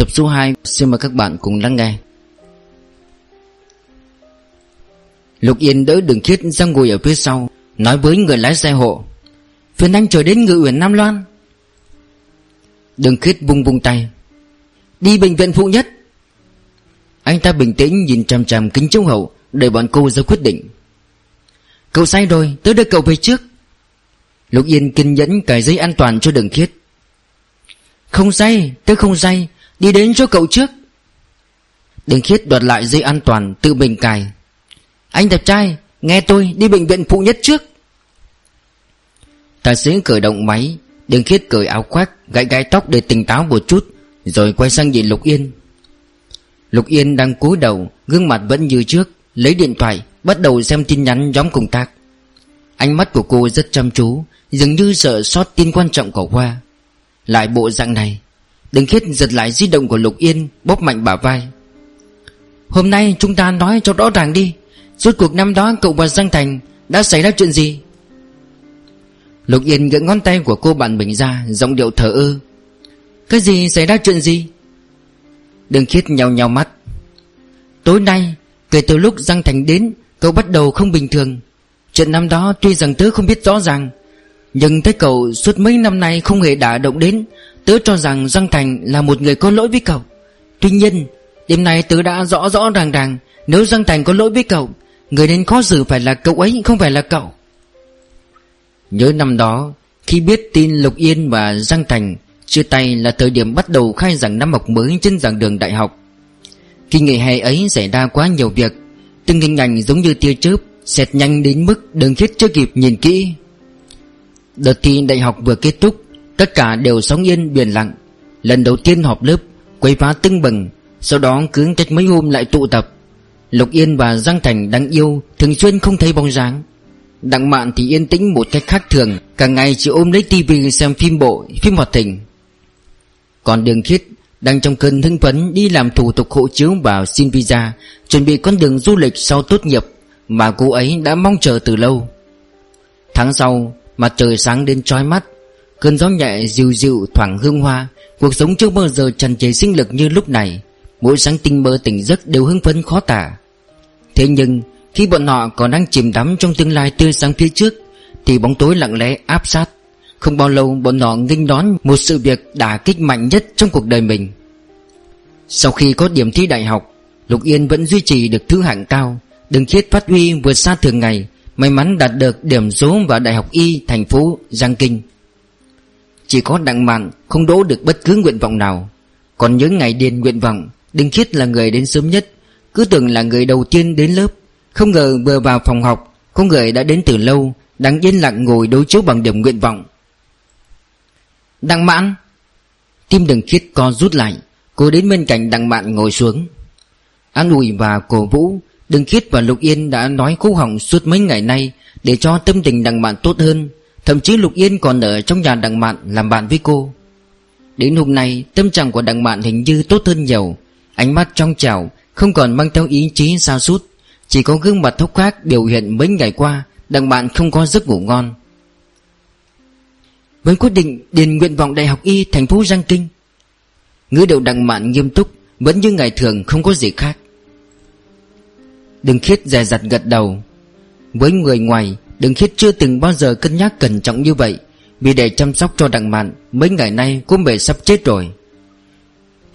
Tập số 2 Xin mời các bạn cùng lắng nghe. Lục Yên đỡ đường khiết ra ngồi ở phía sau, Nói với người lái xe hộ Phiền anh trở đến ngự uyển Nam Loan. Đường khiết vung vung tay, Đi bệnh viện phụ nhất. Anh ta bình tĩnh nhìn chằm chằm kính chống hậu Để bọn cô ra quyết định. Cậu sai rồi Tới đưa cậu về trước. Lục Yên kiên nhẫn cài dây an toàn cho đường khiết. Không say, Tớ không say Đi đến cho cậu trước. Đường khiết đoạt lại dây an toàn tự mình cài. Anh đẹp trai, Nghe tôi, đi bệnh viện phụ nhất trước. Tài xế cởi động máy, Đường khiết cởi áo khoác, Gãi gãi tóc để tỉnh táo một chút, Rồi quay sang nhìn Lục Yên. Lục Yên đang cúi đầu, Gương mặt vẫn như trước, Lấy điện thoại, Bắt đầu xem tin nhắn nhóm công tác. Ánh mắt của cô rất chăm chú, Dường như sợ sót tin quan trọng của Hoa. Lại bộ dạng này Đừng khiết giật lại di động của Lục Yên, Bóp mạnh bả vai. Hôm nay chúng ta nói cho rõ ràng đi, Rốt cuộc năm đó cậu và Giang Thành Đã xảy ra chuyện gì? Lục Yên gỡ ngón tay của cô bạn mình ra, Giọng điệu thở ơ. Cái gì xảy ra chuyện gì? Đừng khiết nhau nhau mắt. Tối nay, Kể từ lúc Giang Thành đến, Cậu bắt đầu không bình thường. Chuyện năm đó tuy rằng tớ không biết rõ ràng, Nhưng thấy cậu suốt mấy năm nay không hề đả động đến Tớ cho rằng Giang Thành là một người có lỗi với cậu. Tuy nhiên, Đêm nay tớ đã rõ rõ ràng ràng, Nếu Giang Thành có lỗi với cậu, Người nên khó xử phải là cậu ấy, không phải là cậu. Nhớ năm đó, Khi biết tin Lục Yên và Giang Thành Chia tay là thời điểm bắt đầu khai giảng năm học mới trên giảng đường đại học. Kỳ nghỉ hè ấy xảy ra quá nhiều việc, Từng hình ảnh giống như tia chớp Xẹt nhanh đến mức đường khiết chưa kịp nhìn kỹ. Đợt thi đại học vừa kết thúc Tất cả đều sóng yên, biển lặng. Lần đầu tiên họp lớp, quấy phá tưng bừng, Sau đó cứ cách mấy hôm lại tụ tập. Lục Yên và Giang Thành đáng yêu, Thường xuyên không thấy bóng dáng. Đặng mạn thì yên tĩnh một cách khác thường, Cả ngày chỉ ôm lấy tivi xem phim bộ, Phim hoạt hình. Còn đường khiết đang trong cơn hưng phấn đi làm thủ tục hộ chiếu và xin visa, Chuẩn bị con đường du lịch sau tốt nghiệp Mà cô ấy đã mong chờ từ lâu. Tháng sau, Mặt trời sáng đến trói mắt Cơn gió nhẹ dịu dịu thoảng hương hoa, Cuộc sống chưa bao giờ tràn trề sinh lực như lúc này. Mỗi sáng tinh mơ tỉnh giấc đều hưng phấn khó tả. Thế nhưng, Khi bọn họ còn đang chìm đắm trong tương lai tươi sáng phía trước, Thì bóng tối lặng lẽ áp sát. Không bao lâu, bọn họ nghênh đón Một sự việc đả kích mạnh nhất trong cuộc đời mình. Sau khi có điểm thi đại học, Lục Yên vẫn duy trì được thứ hạng cao Đừng khiết phát huy vượt xa thường ngày, May mắn đạt được điểm số vào Đại học Y thành phố Giang Kinh. Chỉ có đặng mạn không đỗ được bất cứ nguyện vọng nào. Còn những ngày điền nguyện vọng, Đinh Khiết là người đến sớm nhất. Cứ tưởng là người đầu tiên đến lớp. Không ngờ vừa vào phòng học, Có người đã đến từ lâu, Đang yên lặng ngồi đối chiếu bằng điểm nguyện vọng. Đặng mạn Tim đừng khiết co rút lại Cô đến bên cạnh đặng mạn ngồi xuống. An ủi và cổ vũ Đừng khiết và Lục Yên đã nói khúc hỏng suốt mấy ngày nay Để cho tâm tình Đặng mạn tốt hơn. Thậm chí Lục Yên còn ở trong nhà Đặng mạn làm bạn với cô. Đến hôm nay, tâm trạng của Đặng mạn hình như tốt hơn nhiều. Ánh mắt trong trào Không còn mang theo ý chí xa sút. Chỉ có gương mặt thốc khác biểu hiện mấy ngày qua, Đặng mạn không có giấc ngủ ngon. Với quyết định điền nguyện vọng Đại học Y thành phố Giang Kinh, Ngữ điệu Đặng mạn nghiêm túc, Vẫn như ngày thường, không có gì khác. Đừng khiết dè dặt gật đầu. Với người ngoài Đừng khiết chưa từng bao giờ cân nhắc cẩn trọng như vậy, Vì để chăm sóc cho đặng mạn, Mấy ngày nay cô mẹ sắp chết rồi.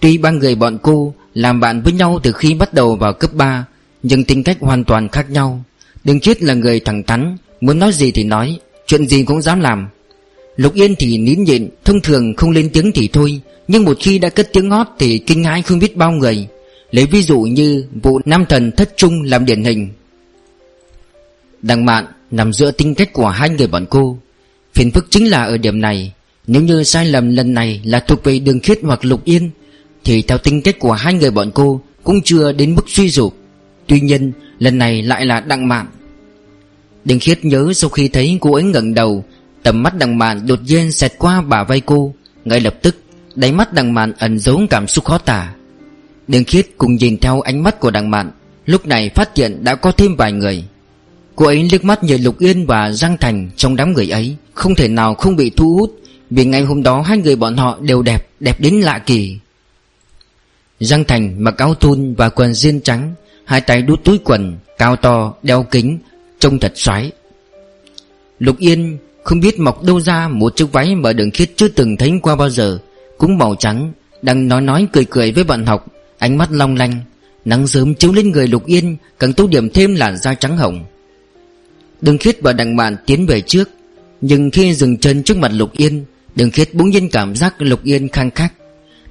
Tuy ba người bọn cô Làm bạn với nhau từ khi bắt đầu vào cấp 3 Nhưng tính cách hoàn toàn khác nhau. Đừng khiết là người thẳng thắn, Muốn nói gì thì nói, Chuyện gì cũng dám làm. Lục Yên thì nín nhịn, Thông thường không lên tiếng thì thôi, Nhưng một khi đã cất tiếng hót Thì kinh hãi không biết bao người. Lấy ví dụ như vụ nam thần thất trung làm điển hình. Đằng mạn nằm giữa tính cách của hai người bọn cô. Phiền phức chính là ở điểm này, Nếu như sai lầm lần này là thuộc về đường khiết hoặc lục yên, Thì theo tính cách của hai người bọn cô Cũng chưa đến mức suy sụp. Tuy nhiên, lần này lại là đặng mạn. Đường khiết nhớ sau khi thấy cô ấy ngẩng đầu, Tầm mắt đằng mạn đột nhiên xẹt qua bà vai cô. Ngay lập tức, Đáy mắt đằng mạn ẩn giấu cảm xúc khó tả. Đường khiết cùng nhìn theo ánh mắt của đằng mạn, Lúc này phát hiện đã có thêm vài người. Cô ấy liếc mắt nhìn Lục Yên và Giang Thành trong đám người ấy. Không thể nào không bị thu hút Vì ngày hôm đó hai người bọn họ đều đẹp Đẹp đến lạ kỳ. Giang Thành mặc áo thun và quần jean trắng Hai tay đút túi quần Cao to, đeo kính Trông thật xoái. Lục Yên không biết mọc đâu ra Một chiếc váy mà đường khiết chưa từng thấy qua bao giờ. Cũng màu trắng Đang nói nói cười cười với bạn học Ánh mắt long lanh Nắng sớm chiếu lên người Lục Yên Càng tô điểm thêm làn da trắng hồng. Đường khiết và đằng mạn tiến về trước. Nhưng khi dừng chân trước mặt Lục Yên, Đường khiết bỗng nhiên cảm giác Lục Yên khang khắc.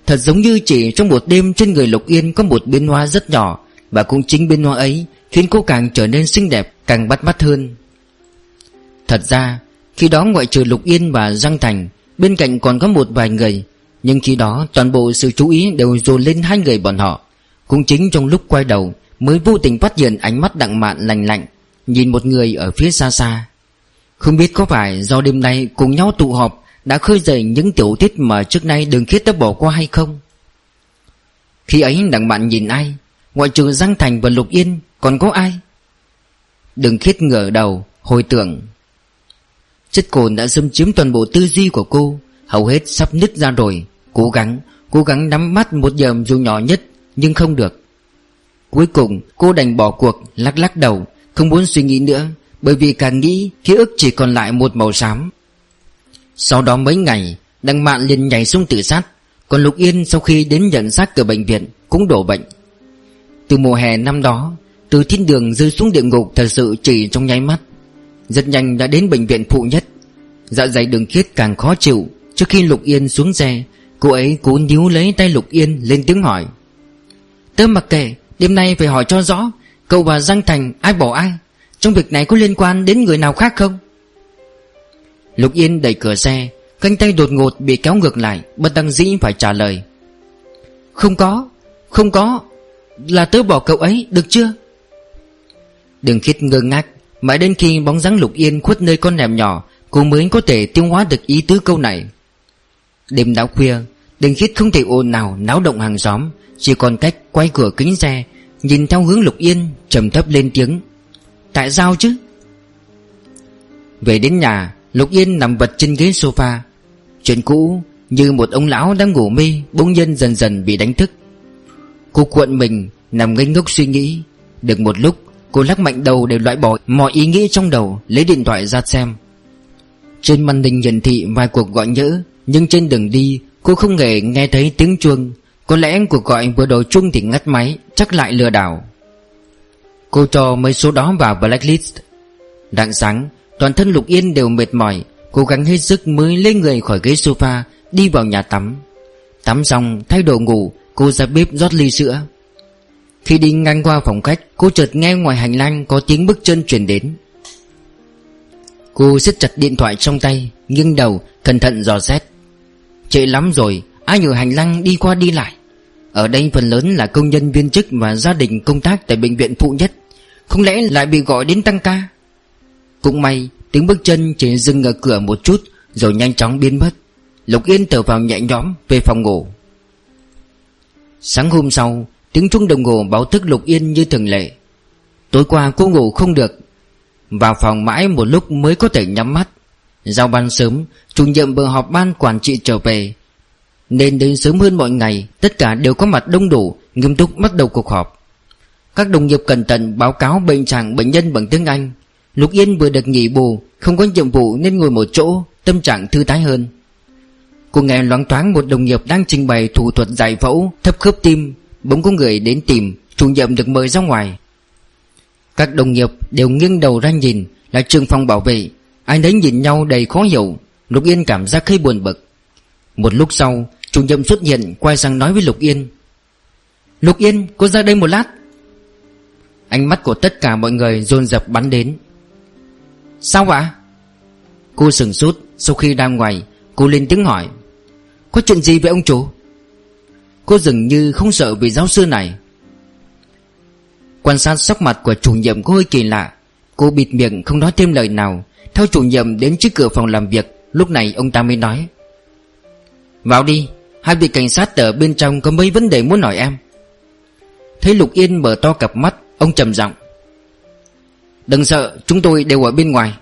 Thật giống như chỉ trong một đêm trên người Lục Yên có một biến hoa rất nhỏ, Và cũng chính biến hoa ấy Khiến cô càng trở nên xinh đẹp, Càng bắt mắt hơn. Thật ra, Khi đó ngoại trừ Lục Yên và Giang Thành, Bên cạnh còn có một vài người. Nhưng khi đó, toàn bộ sự chú ý đều dồn lên hai người bọn họ. Cũng chính trong lúc quay đầu, Mới vô tình phát hiện ánh mắt đặng mạn lành lạnh Nhìn một người ở phía xa xa. Không biết có phải do đêm nay cùng nhau tụ họp Đã khơi dậy những tiểu tiết mà trước nay đường khiết đã bỏ qua hay không? Khi ấy đặng bạn nhìn ai? Ngoại trừ Giang Thành và Lục Yên, Còn có ai? Đường khiết ngửa đầu, Hồi tưởng. Chất cồn đã xâm chiếm toàn bộ tư duy của cô, Hầu hết sắp nứt ra rồi. Cố gắng Cố gắng nắm mắt một giờ dù nhỏ nhất, Nhưng không được. Cuối cùng, cô đành bỏ cuộc, Lắc lắc đầu. Không muốn suy nghĩ nữa, Bởi vì càng nghĩ, Ký ức chỉ còn lại một màu xám. Sau đó mấy ngày Đăng mạn liền nhảy xuống tự sát. Còn Lục Yên sau khi đến nhận xác từ bệnh viện, Cũng đổ bệnh. Từ mùa hè năm đó, Từ thiên đường rơi xuống địa ngục Thật sự chỉ trong nháy mắt. Rất nhanh đã đến bệnh viện phụ nhất. Dạ dày đường khiết càng khó chịu, Trước khi Lục Yên xuống xe, Cô ấy cố níu lấy tay Lục Yên lên tiếng hỏi. Tớ mặc kệ, Đêm nay phải hỏi cho rõ Cậu và Giang Thành ai bỏ ai? Trong việc này có liên quan đến người nào khác không? Lục Yên đẩy cửa xe, Cánh tay đột ngột bị kéo ngược lại, Bất đăng dĩ phải trả lời. Không có Không có, Là tớ bỏ cậu ấy, được chưa? Đường khiết ngơ ngác, Mãi đến khi bóng dáng lục yên khuất nơi con nệm nhỏ, Cô mới có thể tiêu hóa được ý tứ câu này. Đêm đã khuya, đường khiết không thể ồn nào náo động hàng xóm, Chỉ còn cách quay cửa kính xe Nhìn theo hướng lục yên, trầm thấp lên tiếng. Tại sao chứ? Về đến nhà, Lục Yên nằm vật trên ghế sofa. Chuyện cũ, Như một ông lão đang ngủ mê, Bỗng nhiên dần dần bị đánh thức. Cô cuộn mình, Nằm ngây ngốc suy nghĩ. Được một lúc, Cô lắc mạnh đầu để loại bỏ mọi ý nghĩ trong đầu, Lấy điện thoại ra xem. Trên màn hình hiển thị vài cuộc gọi nhỡ, Nhưng trên đường đi, Cô không hề nghe thấy tiếng chuông. Có lẽ cuộc gọi vừa đầu chuông thì ngắt máy. Chắc lại lừa đảo. Cô cho mấy số đó vào blacklist. Đặng sáng, Toàn thân Lục Yên đều mệt mỏi, Cố gắng hết sức mới lấy người khỏi ghế sofa, Đi vào nhà tắm. Tắm xong, thay đồ ngủ, Cô ra bếp rót ly sữa. Khi đi ngang qua phòng khách, Cô chợt nghe ngoài hành lang có tiếng bước chân truyền đến. Cô siết chặt điện thoại trong tay, Nghiêng đầu, cẩn thận dò xét. Trễ lắm rồi, Ai ở hành lang đi qua đi lại? Ở đây phần lớn là công nhân viên chức Và gia đình công tác tại bệnh viện phụ nhất. Không lẽ lại bị gọi đến tăng ca? Cũng may, Tiếng bước chân chỉ dừng ở cửa một chút, Rồi nhanh chóng biến mất. Lục Yên thở vào nhẹ nhõm về phòng ngủ. Sáng hôm sau, Tiếng chuông đồng hồ báo thức Lục Yên như thường lệ. Tối qua cô ngủ không được. Vào phòng mãi một lúc mới có thể nhắm mắt. Giao ban sớm, Chủ nhiệm bờ họp ban quản trị trở về. Nên đến sớm hơn mọi ngày, Tất cả đều có mặt đông đủ, Nghiêm túc bắt đầu cuộc họp. Các đồng nghiệp cẩn thận báo cáo bệnh trạng bệnh nhân bằng tiếng Anh. Lục Yên vừa được nghỉ bù, Không có nhiệm vụ nên ngồi một chỗ, Tâm trạng thư thái hơn. Cô nghe loáng thoáng một đồng nghiệp đang trình bày thủ thuật giải phẫu Thấp khớp tim, Bỗng có người đến tìm, Chủ nhiệm được mời ra ngoài. Các đồng nghiệp đều nghiêng đầu ra nhìn, Là trường phòng bảo vệ. Ai nấy nhìn nhau đầy khó hiểu, Lục Yên cảm giác hơi buồn bực. Một lúc sau Chủ nhiệm xuất hiện, quay sang nói với Lục Yên. Lục Yên, cô ra đây một lát. Ánh mắt của tất cả mọi người dồn dập bắn đến. Sao ạ? Cô sừng sốt, Sau khi đang ngoài, Cô lên tiếng hỏi. Có chuyện gì với ông chủ? Cô dường như không sợ vì giáo sư này. Quan sát sắc mặt của chủ nhiệm có hơi kỳ lạ. Cô bịt miệng không nói thêm lời nào. Theo chủ nhiệm đến trước cửa phòng làm việc, Lúc này ông ta mới nói. Vào đi. Hai vị cảnh sát ở bên trong có mấy vấn đề muốn hỏi em? Thấy Lục Yên mở to cặp mắt, Ông trầm giọng. Đừng sợ, chúng tôi đều ở bên ngoài.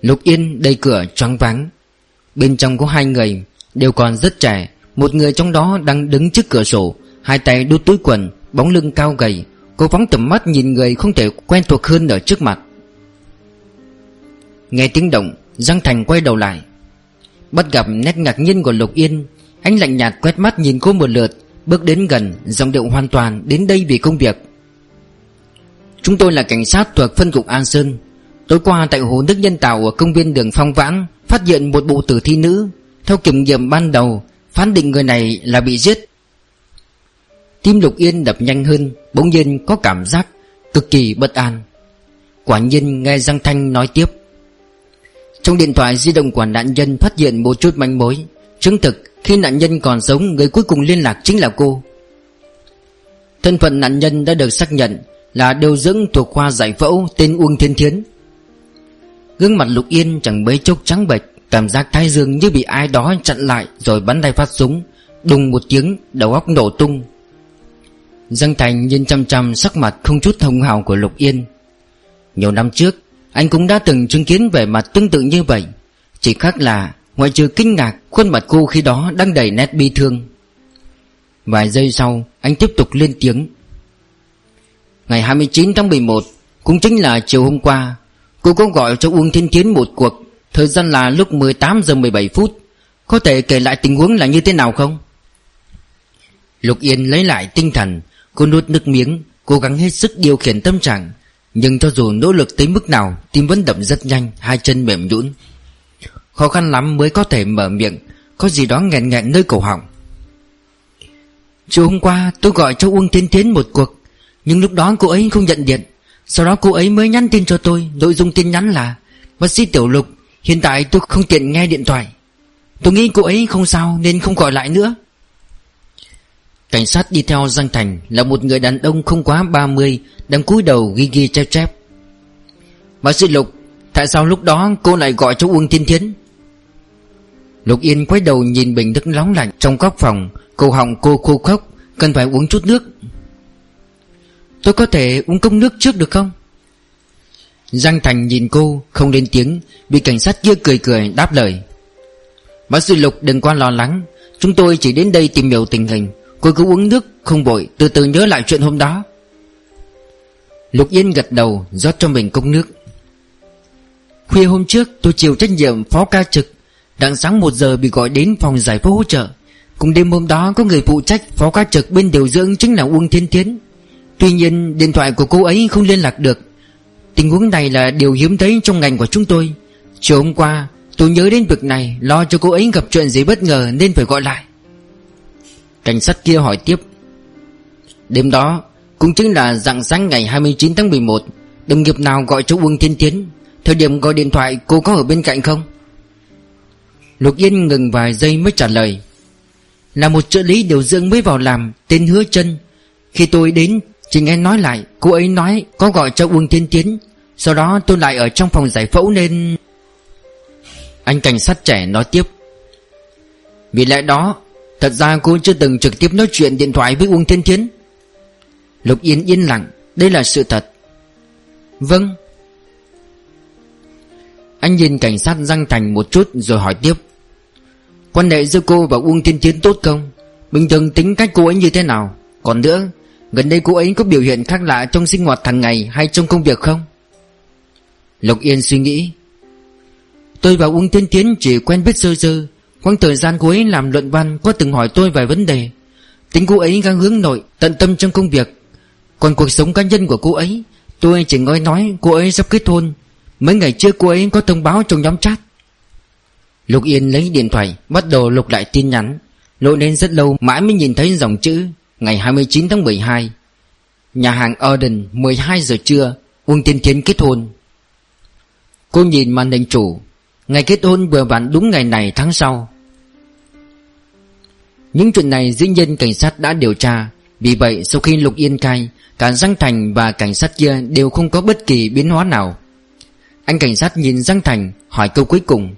Lục Yên đầy cửa choáng váng. Bên trong có hai người, Đều còn rất trẻ. Một người trong đó đang đứng trước cửa sổ, Hai tay đút túi quần, Bóng lưng cao gầy. Cô phóng tầm mắt nhìn người không thể quen thuộc hơn ở trước mặt. Nghe tiếng động, Giang Thành quay đầu lại. Bắt gặp nét ngạc nhiên của Lục Yên anh lạnh nhạt quét mắt nhìn cô một lượt, Bước đến gần, Giọng điệu hoàn toàn đến đây vì công việc. Chúng tôi là cảnh sát thuộc phân cục An Sơn. Tối qua tại hồ nước nhân tạo ở công viên đường Phong Vãn Phát hiện một bộ tử thi nữ. Theo kiểm nghiệm ban đầu, Phán định người này là bị giết. Tim Lục Yên đập nhanh hơn, Bỗng nhiên có cảm giác Cực kỳ bất an. Quả nhiên nghe Giang Thanh nói tiếp. Trong điện thoại di động của nạn nhân Phát hiện một chút manh mối. Chứng thực khi nạn nhân còn sống, Người cuối cùng liên lạc chính là cô. Thân phận nạn nhân đã được xác nhận Là điều dưỡng thuộc khoa giải phẫu Tên Uông Thiên Thiến. Gương mặt Lục Yên chẳng mấy chốc trắng bệch, Cảm giác thái dương như bị ai đó chặn lại Rồi bắn tay phát súng, Đùng một tiếng, đầu óc nổ tung. Giang Thành nhìn chăm chăm sắc mặt không chút thông hào của Lục Yên. Nhiều năm trước, Anh cũng đã từng chứng kiến vẻ mặt tương tự như vậy, Chỉ khác là Ngoại trừ kinh ngạc, Khuôn mặt cô khi đó đang đầy nét bi thương. Vài giây sau, Anh tiếp tục lên tiếng. Ngày 29 tháng 11 Cũng chính là chiều hôm qua, Cô có gọi cho Uông Thiên Tiến một cuộc. Thời gian là lúc 18 giờ 17 phút. Có thể kể lại tình huống là như thế nào không? Lục Yên lấy lại tinh thần. Cô nuốt nước miếng, Cố gắng hết sức điều khiển tâm trạng. Nhưng cho dù nỗ lực tới mức nào, Tim vẫn đập rất nhanh, Hai chân mềm nhũn. Khó khăn lắm mới có thể mở miệng. Có gì đó nghẹn nghẹn nơi cổ họng. Chiều hôm qua, tôi gọi cho Uông Thiên Tiến một cuộc. Nhưng lúc đó cô ấy không nhận điện. Sau đó cô ấy mới nhắn tin cho tôi. Nội dung tin nhắn là, Bác sĩ Tiểu Lục, Hiện tại tôi không tiện nghe điện thoại. Tôi nghĩ cô ấy không sao nên không gọi lại nữa. Cảnh sát đi theo Giang Thành Là một người đàn ông không quá 30 Đang cúi đầu ghi ghi chép chép. Bác sĩ Lục, Tại sao lúc đó cô lại gọi cho Uông Thiên Thiến Lục Yên quay đầu nhìn bình nước nóng lạnh Trong góc phòng. Cổ họng cô khô khốc, Cần phải uống chút nước. Tôi có thể uống cốc nước trước được không? Giang Thành nhìn cô, Không lên tiếng. Bị cảnh sát kia cười cười, đáp lời. Bác sĩ Lục, đừng quá lo lắng. Chúng tôi chỉ đến đây tìm hiểu tình hình. Cô cứ uống nước, không vội Từ từ nhớ lại chuyện hôm đó. Lục Yên gật đầu, rót cho mình cốc nước. Khuya hôm trước, tôi chịu trách nhiệm phó ca trực Đặng sáng 1 giờ bị gọi đến phòng giải phẫu hỗ trợ. Cùng đêm hôm đó, có người phụ trách phó ca trực bên điều dưỡng chính là Uông Thiên Thiến. Tuy nhiên, điện thoại của cô ấy không liên lạc được. Tình huống này là điều hiếm thấy trong ngành của chúng tôi. Chiều hôm qua, tôi nhớ đến việc này, Lo cho cô ấy gặp chuyện gì bất ngờ nên phải gọi lại. Cảnh sát kia hỏi tiếp. Đêm đó, Cũng chính là dạng sáng ngày 29 tháng 11 Đồng nghiệp nào gọi cho Uông Thiên Tiến Thời điểm gọi điện thoại, cô có ở bên cạnh không? Lục Yên ngừng vài giây mới trả lời. Là một trợ lý điều dưỡng mới vào làm, Tên Hứa chân. Khi tôi đến trình nghe nói lại, Cô ấy nói có gọi cho Uông Thiên Tiến. Sau đó tôi lại ở trong phòng giải phẫu nên Anh cảnh sát trẻ nói tiếp. Vì lẽ đó, Thật ra cô chưa từng trực tiếp nói chuyện điện thoại với Uông Thiên Thiến Lục Yên yên lặng, Đây là sự thật. Vâng. Anh nhìn cảnh sát răng thành một chút rồi hỏi tiếp. Quan hệ giữa cô và Uông Thiên Chiến tốt không? Bình thường tính cách cô ấy như thế nào? Còn nữa, Gần đây cô ấy có biểu hiện khác lạ trong sinh hoạt hàng ngày hay trong công việc không? Lộc Yên suy nghĩ. Tôi và Uông Thiên Tiến chỉ quen biết sơ sơ. Khoảng thời gian cô ấy làm luận văn, Có từng hỏi tôi vài vấn đề. Tính cô ấy đang hướng nội, Tận tâm trong công việc. Còn cuộc sống cá nhân của cô ấy, Tôi chỉ nghe nói cô ấy sắp kết hôn. Mấy ngày trước cô ấy có thông báo trong nhóm chat. Lục Yên lấy điện thoại, Bắt đầu lục lại tin nhắn. Lội lên rất lâu, mãi mới nhìn thấy dòng chữ, Ngày 29 tháng 12 Nhà hàng Orden 12 giờ trưa, Uông Tiên Thiến kết hôn. Cô nhìn màn hình chủ, Ngày kết hôn vừa vặn đúng ngày này tháng sau. Những chuyện này dĩ nhiên cảnh sát đã điều tra. Vì vậy, sau khi Lục Yên cai, Cả Giang Thành và cảnh sát kia đều không có bất kỳ biến hóa nào. Anh cảnh sát nhìn Giang Thành, hỏi câu cuối cùng.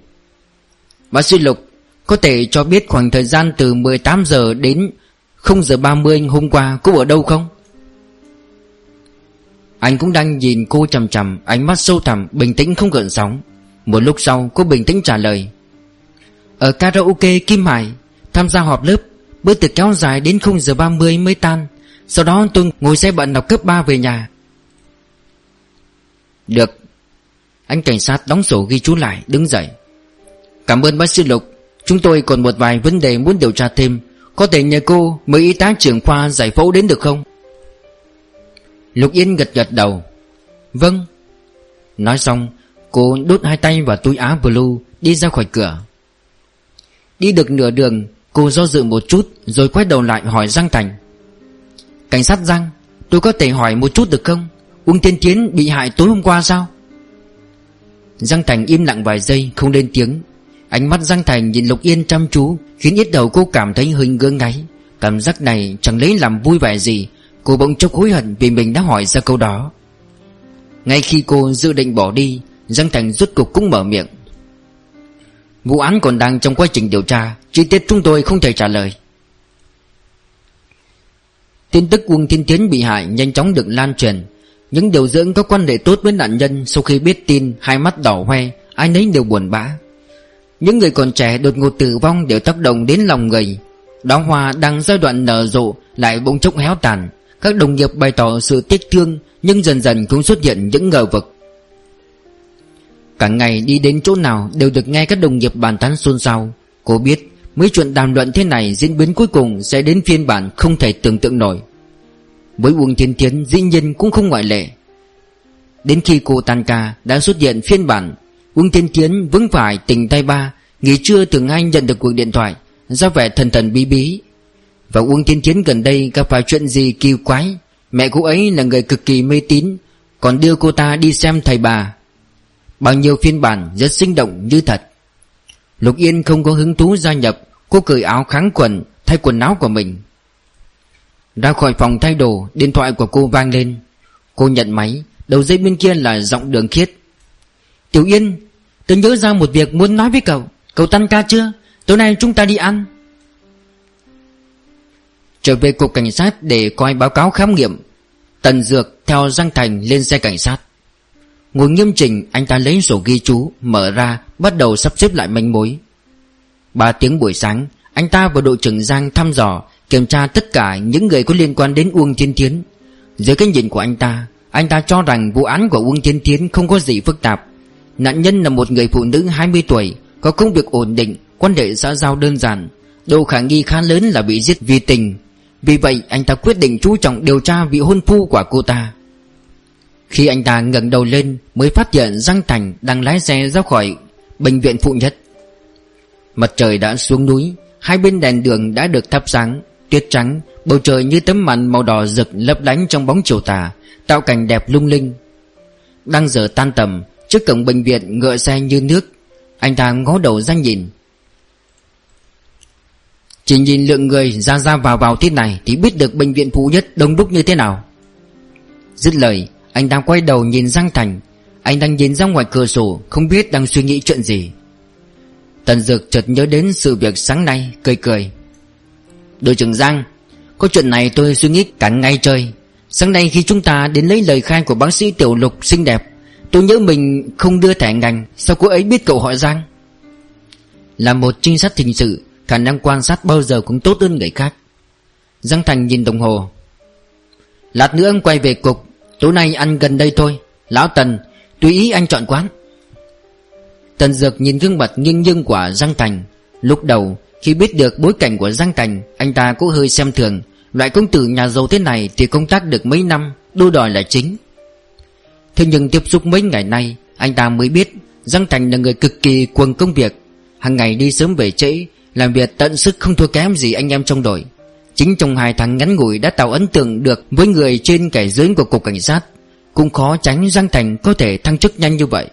Bác sĩ Lục, Có thể cho biết khoảng thời gian từ 18 giờ đến 0 giờ 30 hôm qua cô ở đâu không? Anh cũng đang nhìn cô chầm chầm Ánh mắt sâu thẳm, bình tĩnh không gợn sóng. Một lúc sau, cô bình tĩnh trả lời. Ở karaoke Kim Hải, Tham gia họp lớp, Bữa tiệc kéo dài đến 0 giờ 30 mới tan. Sau đó tôi ngồi xe bận đọc cấp 3 về nhà. Được. Anh cảnh sát đóng sổ ghi chú lại, đứng dậy. Cảm ơn bác sĩ Lục Chúng tôi còn một vài vấn đề muốn điều tra thêm. Có thể nhờ cô mời y tá trưởng khoa giải phẫu đến được không? Lục Yên gật gật đầu. Vâng. Nói xong, Cô đút hai tay vào túi áo blue, Đi ra khỏi cửa. Đi được nửa đường, Cô do dự một chút, Rồi quay đầu lại hỏi Giang Thành. Cảnh sát Giang, Tôi có thể hỏi một chút được không? Uông Tiên Tiến bị hại tối hôm qua sao? Giang Thành im lặng vài giây, Không lên tiếng. Ánh mắt Giang Thành nhìn Lục Yên chăm chú, Khiến ít đầu cô cảm thấy hơi ngơ ngáy. Cảm giác này chẳng lấy làm vui vẻ gì. Cô bỗng chốc hối hận vì mình đã hỏi ra câu đó. Ngay khi cô dự định bỏ đi, Giang Thành rút cục cũng mở miệng. Vụ án còn đang trong quá trình điều tra, Chi tiết chúng tôi không thể trả lời. Tin tức Uông Thiên Tiến bị hại nhanh chóng được lan truyền. Những điều dưỡng có quan hệ tốt với nạn nhân Sau khi biết tin Hai mắt đỏ hoe, Ai nấy đều buồn bã. Những người còn trẻ đột ngột tử vong Đều tác động đến lòng người. Đóa hoa đang giai đoạn nở rộ, Lại bỗng chốc héo tàn. Các đồng nghiệp bày tỏ sự tiếc thương, Nhưng dần dần cũng xuất hiện những ngờ vực. Cả ngày đi đến chỗ nào Đều được nghe các đồng nghiệp bàn tán xôn xao. Cô biết, mấy chuyện đàm luận thế này Diễn biến cuối cùng sẽ đến phiên bản Không thể tưởng tượng nổi. Với Uông Thiên Tiến dĩ nhiên cũng không ngoại lệ. Đến khi cô tan ca, Đã xuất hiện phiên bản Uông Thiên Tiến vững phải tỉnh tay ba, Nghỉ trưa thường anh nhận được cuộc điện thoại, ra vẻ thần thần bí bí. Và Uông Thiên Tiến gần đây gặp phải chuyện gì kỳ quái, Mẹ cô ấy là người cực kỳ mê tín, Còn đưa cô ta đi xem thầy bà. Bao nhiêu phiên bản rất sinh động như thật. Lục Yên không có hứng thú gia nhập, Cô cởi áo kháng quần, Thay quần áo của mình. Ra khỏi phòng thay đồ, Điện thoại của cô vang lên. Cô nhận máy, Đầu dây bên kia là giọng đường khiết. Tiểu Yên Tôi nhớ ra một việc muốn nói với cậu. Cậu tan ca chưa? Tối nay chúng ta đi ăn. Trở về cục cảnh sát để coi báo cáo khám nghiệm. Tần Dược theo Giang Thành lên xe cảnh sát. Ngồi nghiêm chỉnh, anh ta lấy sổ ghi chú, Mở ra, bắt đầu sắp xếp lại manh mối. Ba tiếng buổi sáng, Anh ta và đội trưởng Giang thăm dò, Kiểm tra tất cả những người có liên quan đến Uông Thiên Thiến. Dưới cái nhìn của anh ta Anh ta cho rằng vụ án của Uông Thiên Thiến không có gì phức tạp. Nạn nhân là một người phụ nữ 20 tuổi, Có công việc ổn định, Quan hệ xã giao đơn giản Độ khả nghi khá lớn là bị giết vì tình. Vì vậy, anh ta quyết định chú trọng điều tra vị hôn phu của cô ta. Khi anh ta ngẩng đầu lên, Mới phát hiện Giang Thành đang lái xe ra khỏi Bệnh viện phụ nhất. Mặt trời đã xuống núi, Hai bên đèn đường đã được thắp sáng, Tuyết trắng, Bầu trời như tấm màn màu đỏ rực lấp lánh trong bóng chiều tà, Tạo cảnh đẹp lung linh. Đang giờ tan tầm Trước cổng bệnh viện ngựa xe như nước, Anh ta ngó đầu ra nhìn. Chỉ nhìn lượng người ra ra vào vào thế này Thì biết được bệnh viện phụ nhất đông đúc như thế nào. Dứt lời, Anh ta quay đầu nhìn Giang Thành. Anh đang nhìn ra ngoài cửa sổ, Không biết đang suy nghĩ chuyện gì. Tần Dược chợt nhớ đến sự việc sáng nay, Cười cười. Đội trưởng Giang, Có chuyện này tôi suy nghĩ cả ngày trời. Sáng nay khi chúng ta đến lấy lời khai của bác sĩ Tiểu Lục xinh đẹp Tôi nhớ mình không đưa thẻ ngành, Sao cô ấy biết cậu họ Giang? Là một trinh sát hình sự, Khả năng quan sát bao giờ cũng tốt hơn người khác. Giang Thành nhìn đồng hồ. Lát nữa anh quay về cục, Tối nay ăn gần đây thôi. Lão Tần, Tùy ý anh chọn quán. Tần Dược nhìn gương mặt nghiêng nghiêng của Giang Thành. Lúc đầu, khi biết được bối cảnh của Giang Thành, Anh ta cũng hơi xem thường. Loại công tử nhà giàu thế này thì công tác được mấy năm Đua đòi là chính. Thế nhưng tiếp xúc mấy ngày nay, Anh ta mới biết Giang Thành là người cực kỳ cuồng công việc. Hàng ngày đi sớm về trễ, Làm việc tận sức không thua kém gì anh em trong đội. Chính trong hai tháng ngắn ngủi đã tạo ấn tượng được Với người trên kẻ dưới của cục cảnh sát. Cũng khó tránh Giang Thành có thể thăng chức nhanh như vậy.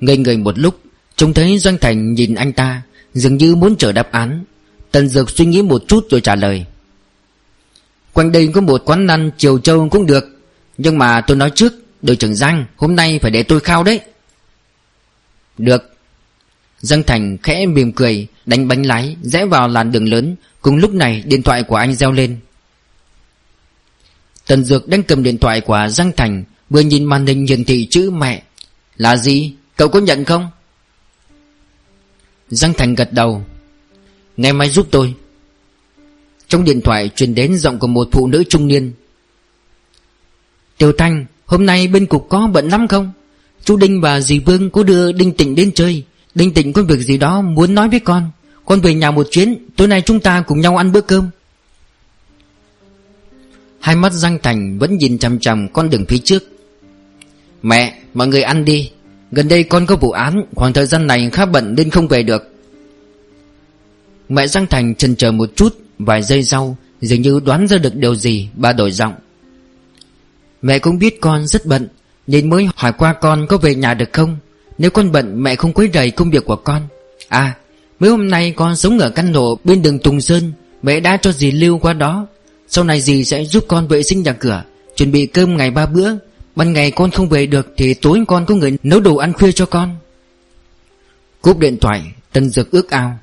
Ngây người một lúc, Trông thấy Giang Thành nhìn anh ta, Dường như muốn chờ đáp án. Tần Dược suy nghĩ một chút rồi trả lời. Quanh đây có một quán ăn Chiều Châu cũng được. Nhưng mà tôi nói trước, Đội trưởng Giang, hôm nay phải để tôi khao đấy. Được. Giang Thành khẽ mỉm cười, Đánh bánh lái, rẽ vào làn đường lớn. Cùng lúc này, điện thoại của anh reo lên. Tần Dược đang cầm điện thoại của Giang Thành, Vừa nhìn màn hình hiển thị chữ mẹ. Là gì? Cậu có nhận không? Giang Thành gật đầu. Ngày mai giúp tôi. Trong điện thoại truyền đến giọng của một phụ nữ trung niên. Tiểu Thanh Hôm nay bên cục có bận lắm không? Chú Đinh và dì Vương có đưa Đinh Tịnh đến chơi. Đinh Tịnh có việc gì đó muốn nói với con. Con về nhà một chuyến Tối nay chúng ta cùng nhau ăn bữa cơm. Hai mắt Giang Thành vẫn nhìn chằm chằm con đường phía trước. Mẹ, mọi người ăn đi. Gần đây con có vụ án Khoảng thời gian này khá bận nên không về được. Mẹ Giang Thành chần chờ một chút Vài giây sau Dường như đoán ra được điều gì Bà đổi giọng. Mẹ cũng biết con rất bận, Nên mới hỏi qua con có về nhà được không? Nếu con bận, mẹ không quấy rầy công việc của con. À Mấy hôm nay con sống ở căn hộ bên đường Tùng Sơn, Mẹ đã cho dì lưu qua đó. Sau này dì sẽ giúp con vệ sinh nhà cửa, Chuẩn bị cơm ngày ba bữa. Ban ngày con không về được Thì tối con có người nấu đồ ăn khuya cho con. Cúp điện thoại, Tân Dược ước ao.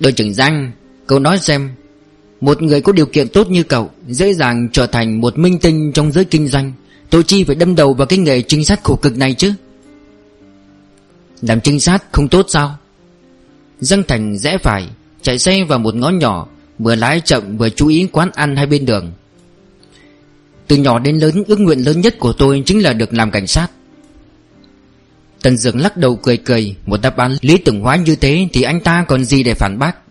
Đội trưởng Giang, Cậu nói xem một người có điều kiện tốt như cậu, Dễ dàng trở thành một minh tinh trong giới kinh doanh. Tôi chi phải đâm đầu vào cái nghề trinh sát khổ cực này chứ? Làm trinh sát không tốt sao? Dân Thành rẽ phải, Chạy xe vào một ngõ nhỏ, Vừa lái chậm vừa chú ý quán ăn hai bên đường. Từ nhỏ đến lớn, ước nguyện lớn nhất của tôi Chính là được làm cảnh sát. Tần Dược lắc đầu cười cười, Một đáp án lý tưởng hóa như thế Thì anh ta còn gì để phản bác?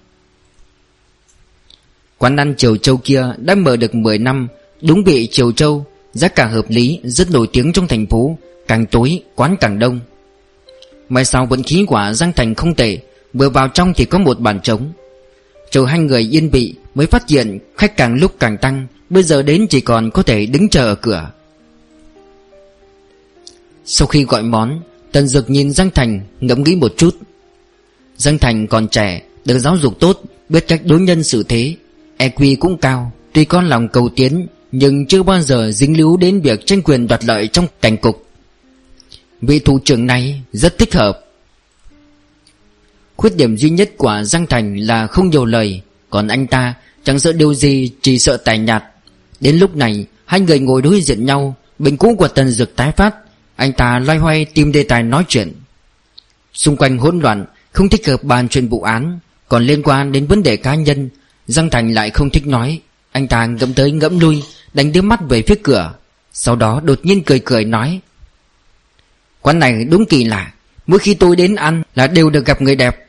Quán ăn Triều Châu kia đã mở được 10 năm, Đúng vị Triều Châu, Giá cả hợp lý, Rất nổi tiếng trong thành phố, Càng tối, quán càng đông. Mai sau vẫn khí quả Giang Thành không tệ, Vừa vào trong thì có một bàn trống. Chờ hai người yên vị Mới phát hiện khách càng lúc càng tăng, Bây giờ đến chỉ còn có thể đứng chờ ở cửa. Sau khi gọi món, Tần Dực nhìn Giang Thành, ngẫm nghĩ một chút. Giang Thành còn trẻ, Được giáo dục tốt, Biết cách đối nhân xử thế EQ cũng cao, Tuy con lòng cầu tiến, Nhưng chưa bao giờ dính líu đến việc tranh quyền đoạt lợi trong cảnh cục. Vị thủ trưởng này rất thích hợp. Khuyết điểm duy nhất của Giang Thành là không nhiều lời, Còn anh ta chẳng sợ điều gì, Chỉ sợ tài nhạt. Đến lúc này, Hai người ngồi đối diện nhau Bệnh cũ của Tần Dực tái phát, Anh ta loay hoay tìm đề tài nói chuyện. Xung quanh hỗn loạn, Không thích hợp bàn chuyện vụ án, Còn liên quan đến vấn đề cá nhân Giang Thành lại không thích nói. Anh ta ngẫm tới ngẫm lui Đánh đứa mắt về phía cửa. Sau đó đột nhiên cười cười nói. Quán này đúng kỳ lạ Mỗi khi tôi đến ăn là đều được gặp người đẹp.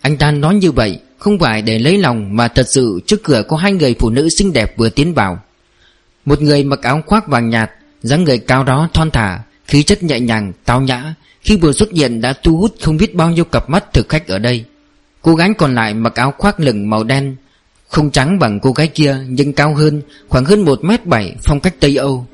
Anh ta nói như vậy Không phải để lấy lòng Mà thật sự trước cửa có hai người phụ nữ xinh đẹp vừa tiến vào. Một người mặc áo khoác vàng nhạt dáng người cao đó thon thả Khí chất nhẹ nhàng, tao nhã Khi vừa xuất hiện đã thu hút không biết bao nhiêu cặp mắt thực khách ở đây. Cô gái còn lại mặc áo khoác lửng màu đen, Không trắng bằng cô gái kia Nhưng cao hơn, Khoảng hơn 1m7 phong cách Tây Âu.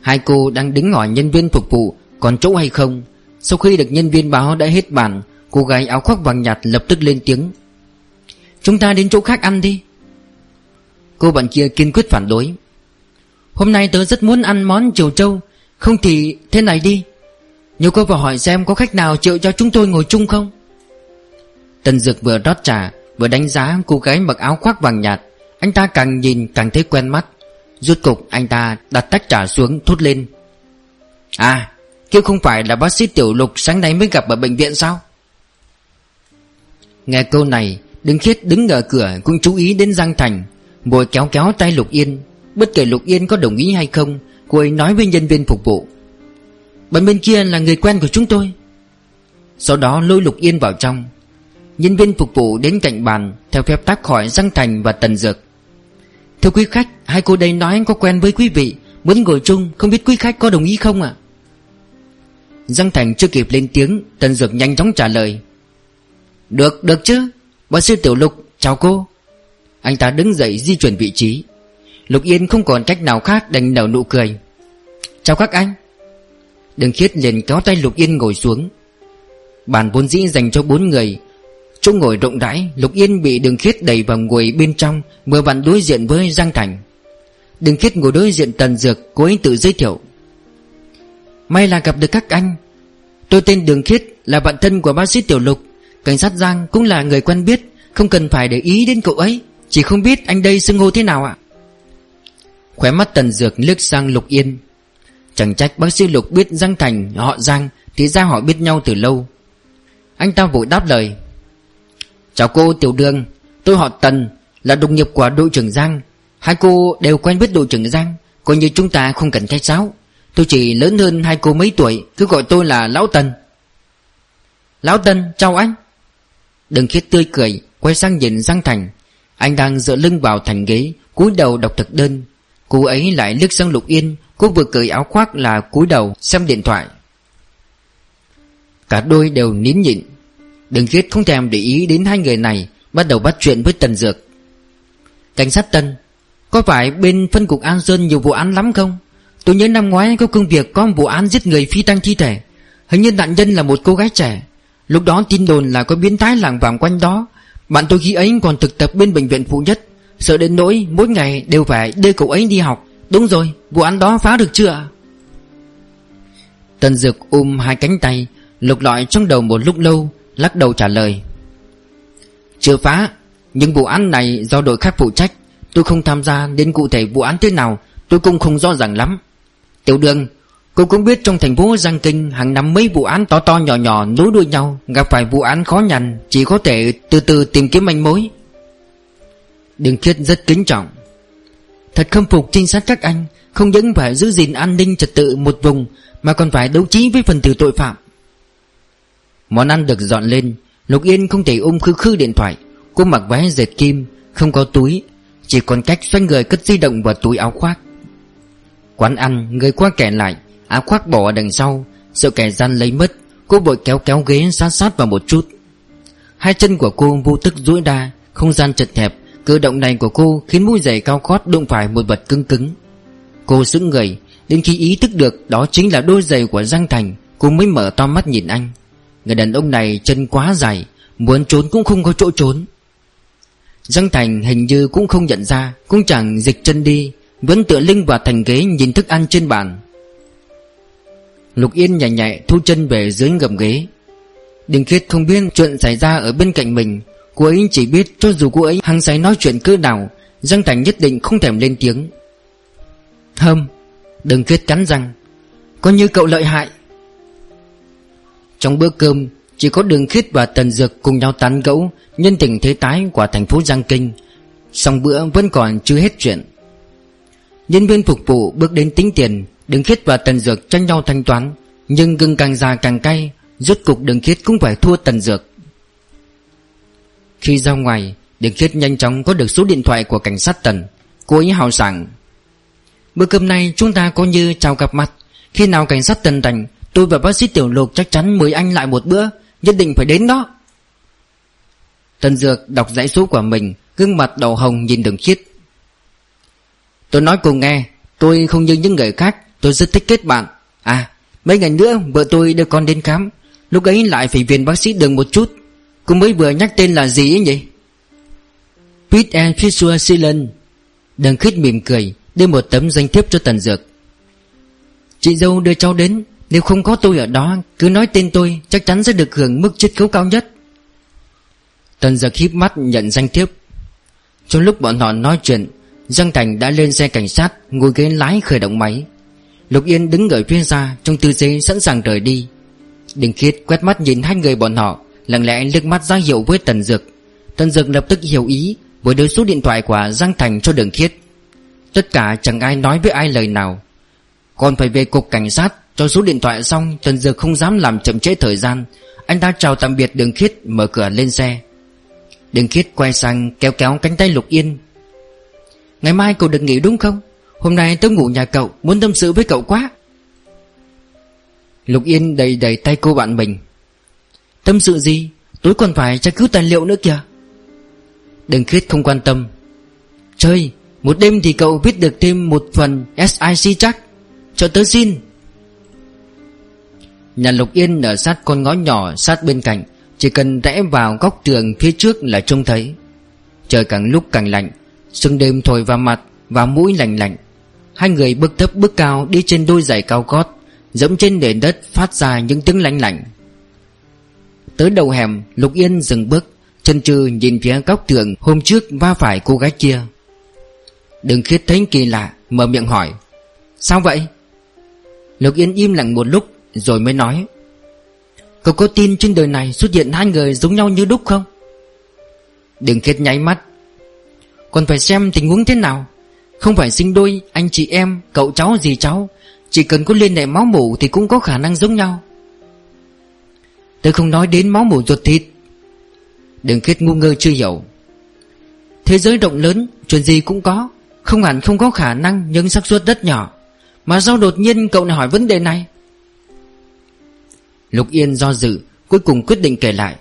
Hai cô đang đứng hỏi nhân viên phục vụ, Còn chỗ hay không? Sau khi được nhân viên báo đã hết bàn, Cô gái áo khoác vàng nhạt lập tức lên tiếng. Chúng ta đến chỗ khác ăn đi. Cô bạn kia kiên quyết phản đối. Hôm nay tớ rất muốn ăn món triều trâu Không thì thế này đi. Nếu cô vào hỏi xem có khách nào chịu cho chúng tôi ngồi chung không? Tần Dực vừa rót trà, Vừa đánh giá cô gái mặc áo khoác vàng nhạt. Anh ta càng nhìn càng thấy quen mắt. Rốt cục anh ta đặt tách trà xuống, thốt lên. À Kia không phải là bác sĩ Tiểu Lục sáng nay mới gặp ở bệnh viện sao? Nghe câu này Đứng khiết đứng ở cửa cũng chú ý đến Giang Thành. Bồi kéo kéo tay Lục Yên. Bất kể Lục Yên có đồng ý hay không, Cô ấy nói với nhân viên phục vụ. Bạn bên kia là người quen của chúng tôi. Sau đó lôi Lục Yên vào trong. Nhân viên phục vụ đến cạnh bàn Theo phép tắc hỏi răng Thành và Tần Dược. Thưa quý khách Hai cô đây nói có quen với quý vị Muốn ngồi chung Không biết quý khách có đồng ý không ạ? Giang Thành chưa kịp lên tiếng Tần Dược nhanh chóng trả lời. Được, được chứ Bác sư Tiểu Lục, chào cô. Anh ta đứng dậy di chuyển vị trí. Lục Yên không còn cách nào khác đành nở nụ cười. Chào các anh. Đường khiết liền kéo tay Lục Yên ngồi xuống. Bàn vốn dĩ dành cho bốn người Chỗ ngồi rộng rãi, Lục Yên bị đường khiết đẩy vào ngồi bên trong Vừa vặn đối diện với Giang Thành. Đường khiết ngồi đối diện Tần Dược, Cô ấy tự giới thiệu. May là gặp được các anh. Tôi tên Đường Khiết, là bạn thân của bác sĩ Tiểu Lục. Cảnh sát Giang cũng là người quen biết, Không cần phải để ý đến cậu ấy, Chỉ không biết anh đây xưng hô thế nào ạ. Khóe mắt Tần Dược liếc sang Lục Yên. Chẳng trách bác sĩ Lục biết Giang Thành, họ Giang, Thì ra họ biết nhau từ lâu. Anh ta vội đáp lời. Chào cô Tiểu Đường, Tôi họ Tần, Là đồng nghiệp của đội trưởng Giang. Hai cô đều quen biết đội trưởng Giang, Coi như chúng ta không cần khách sáo. Tôi chỉ lớn hơn hai cô mấy tuổi, Cứ gọi tôi là Lão Tần. Lão Tần, chào anh. Đừng khiết tươi cười, Quay sang nhìn Giang Thành. Anh đang dựa lưng vào thành ghế, cúi đầu đọc thực đơn. Cô ấy lại liếc sang Lục Yên, Cô vừa cởi áo khoác là cúi đầu xem điện thoại. Cả đôi đều nín nhịn đường khiết không thèm để ý đến hai người này, Bắt đầu bắt chuyện với Tần Dược. Cảnh sát Tân Có phải bên phân cục An Sơn nhiều vụ án lắm không? Tôi nhớ năm ngoái có công việc Có một vụ án giết người phi tăng thi thể. Hình như nạn nhân là một cô gái trẻ. Lúc đó tin đồn là có biến thái làng vàng quanh đó. Bạn tôi khi ấy còn thực tập bên bệnh viện phụ nhất. Sợ đến nỗi mỗi ngày đều phải đưa cậu ấy đi học. Đúng rồi, Vụ án đó phá được chưa Tần Dược ôm hai cánh tay, Lục lọi trong đầu một lúc lâu. Lắc đầu trả lời. Chưa phá Nhưng vụ án này do đội khác phụ trách. Tôi không tham gia nên cụ thể vụ án thế nào, Tôi cũng không rõ ràng lắm. Tiểu đường, Cô cũng biết trong thành phố Giang Kinh Hàng năm mấy vụ án to to nhỏ nhỏ nối đuôi nhau, Gặp phải vụ án khó nhằn, Chỉ có thể từ từ tìm kiếm manh mối. Đường Khiết rất kính trọng. Thật khâm phục trinh sát các anh, Không những phải giữ gìn an ninh trật tự một vùng, Mà còn phải đấu trí với phần tử tội phạm. Món ăn được dọn lên, Lục Yên không thể ôm khư khư điện thoại. Cô mặc váy dệt kim, Không có túi, Chỉ còn cách xoay người cất di động vào túi áo khoác. Quán ăn, Người qua kẻ lại, Áo khoác bỏ ở đằng sau, Sợ kẻ gian lấy mất, Cô bội kéo kéo ghế sát sát vào một chút. Hai chân của cô vô thức duỗi ra, Không gian chật hẹp, Cử động này của cô khiến mũi giày cao gót đụng phải một vật cứng cứng. Cô sững người, Đến khi ý thức được đó chính là đôi giày của Giang Thành, Cô mới mở to mắt nhìn anh. Người đàn ông này chân quá dài, Muốn trốn cũng không có chỗ trốn. Giang Thành hình như cũng không nhận ra, Cũng chẳng dịch chân đi, Vẫn tựa lưng vào thành ghế nhìn thức ăn trên bàn. Lục Yên nhẹ nhẹ thu chân về dưới gầm ghế. Đình Khiết không biết chuyện xảy ra ở bên cạnh mình, Cô ấy chỉ biết cho dù cô ấy hăng say nói chuyện cỡ nào, Giang Thành nhất định không thèm lên tiếng. Hâm Đừng Khiết cắn răng. Có như cậu lợi hại trong bữa cơm, Chỉ có Đường khít và Tần Dược cùng nhau tán gẫu, Nhân tình thế tái của thành phố Giang Kinh. Xong bữa vẫn còn chưa hết chuyện. Nhân viên phục vụ bước đến tính tiền, Đường Khiết và Tần Dược tranh nhau thanh toán. Nhưng gừng càng già càng cay, Rốt cục Đường Khiết cũng phải thua Tần Dược. Khi ra ngoài, Đường Khiết nhanh chóng có được số điện thoại của cảnh sát Tần, Cô ấy hào sảng. Bữa cơm này chúng ta có như chào gặp mặt. Khi nào cảnh sát Tần thành Tôi và bác sĩ Tiểu Lục chắc chắn mời anh lại một bữa. Nhất định phải đến đó. Tần Dược đọc dãy số của mình, Gương mặt đầu hồng nhìn đường khiết. Tôi nói cô nghe, Tôi không như những người khác, Tôi rất thích kết bạn. À mấy ngày nữa vợ tôi đưa con đến khám. Lúc ấy lại phải viện bác sĩ đường một chút. Cô mới vừa nhắc tên là gì ấy nhỉ? Pete and Fisher Silen Đường khít mỉm cười, Đưa một tấm danh thiếp cho Tần Dược. Chị dâu đưa cháu đến. Nếu không có tôi ở đó, Cứ nói tên tôi, Chắc chắn sẽ được hưởng mức chiết khấu cao nhất. Tần Dược híp mắt nhận danh thiếp. Trong lúc bọn họ nói chuyện, Giang Thành đã lên xe cảnh sát, Ngồi ghế lái khởi động máy. Lục Yên đứng ở phía xa, Trong tư thế sẵn sàng rời đi. Đình Khiết quét mắt nhìn hai người bọn họ, Lặng lẽ liếc mắt ra hiệu với Tần Dược. Tần Dược lập tức hiểu ý Với đưa số điện thoại của Giang Thành cho Đường Khiết. Tất cả chẳng ai nói với ai lời nào. Còn phải về cục cảnh sát cho số điện thoại xong Tần Dược không dám làm chậm trễ thời gian. Anh ta chào tạm biệt Đường Khiết, Mở cửa lên xe. Đường Khiết quay sang kéo kéo cánh tay Lục Yên. Ngày mai cậu được nghỉ đúng không? Hôm nay tớ ngủ nhà cậu, Muốn tâm sự với cậu quá. Lục Yên đầy đầy tay cô bạn mình. Tâm sự gì? Tối còn phải tra cứu tài liệu nữa kìa. Đừng khiết không quan tâm. Chơi Một đêm thì cậu viết được thêm một phần SIC chắc. Cho tớ xin. Nhà Lục Yên ở sát con ngõ nhỏ sát bên cạnh, Chỉ cần rẽ vào góc tường phía trước là trông thấy. Trời càng lúc càng lạnh, Sương đêm thổi vào mặt Và mũi lạnh lạnh. Hai người bước thấp bước cao đi trên đôi giày cao gót, Dẫm trên nền đất phát ra những tiếng lạnh lạnh Tới đầu hẻm, Lục Yên dừng bước Chân trừ nhìn phía góc tường Hôm trước va phải cô gái kia. Đừng khiết thấy kỳ lạ, Mở miệng hỏi, Sao vậy? Lục Yên im lặng một lúc rồi mới nói, Cậu có tin trên đời này xuất hiện hai người giống nhau như đúc không? Đừng kết nháy mắt. Còn phải xem tình huống thế nào. Không phải sinh đôi, Anh chị em, Cậu cháu gì cháu, Chỉ cần có liên hệ máu mủ Thì cũng có khả năng giống nhau. Tôi không nói đến máu mủ ruột thịt. Đừng kết ngu ngơ chưa hiểu. Thế giới rộng lớn, Chuyện gì cũng có, Không hẳn không có khả năng Nhưng xác suất rất nhỏ. Mà sao đột nhiên cậu lại hỏi vấn đề này? Lục Yên do dự, Cuối cùng quyết định kể lại.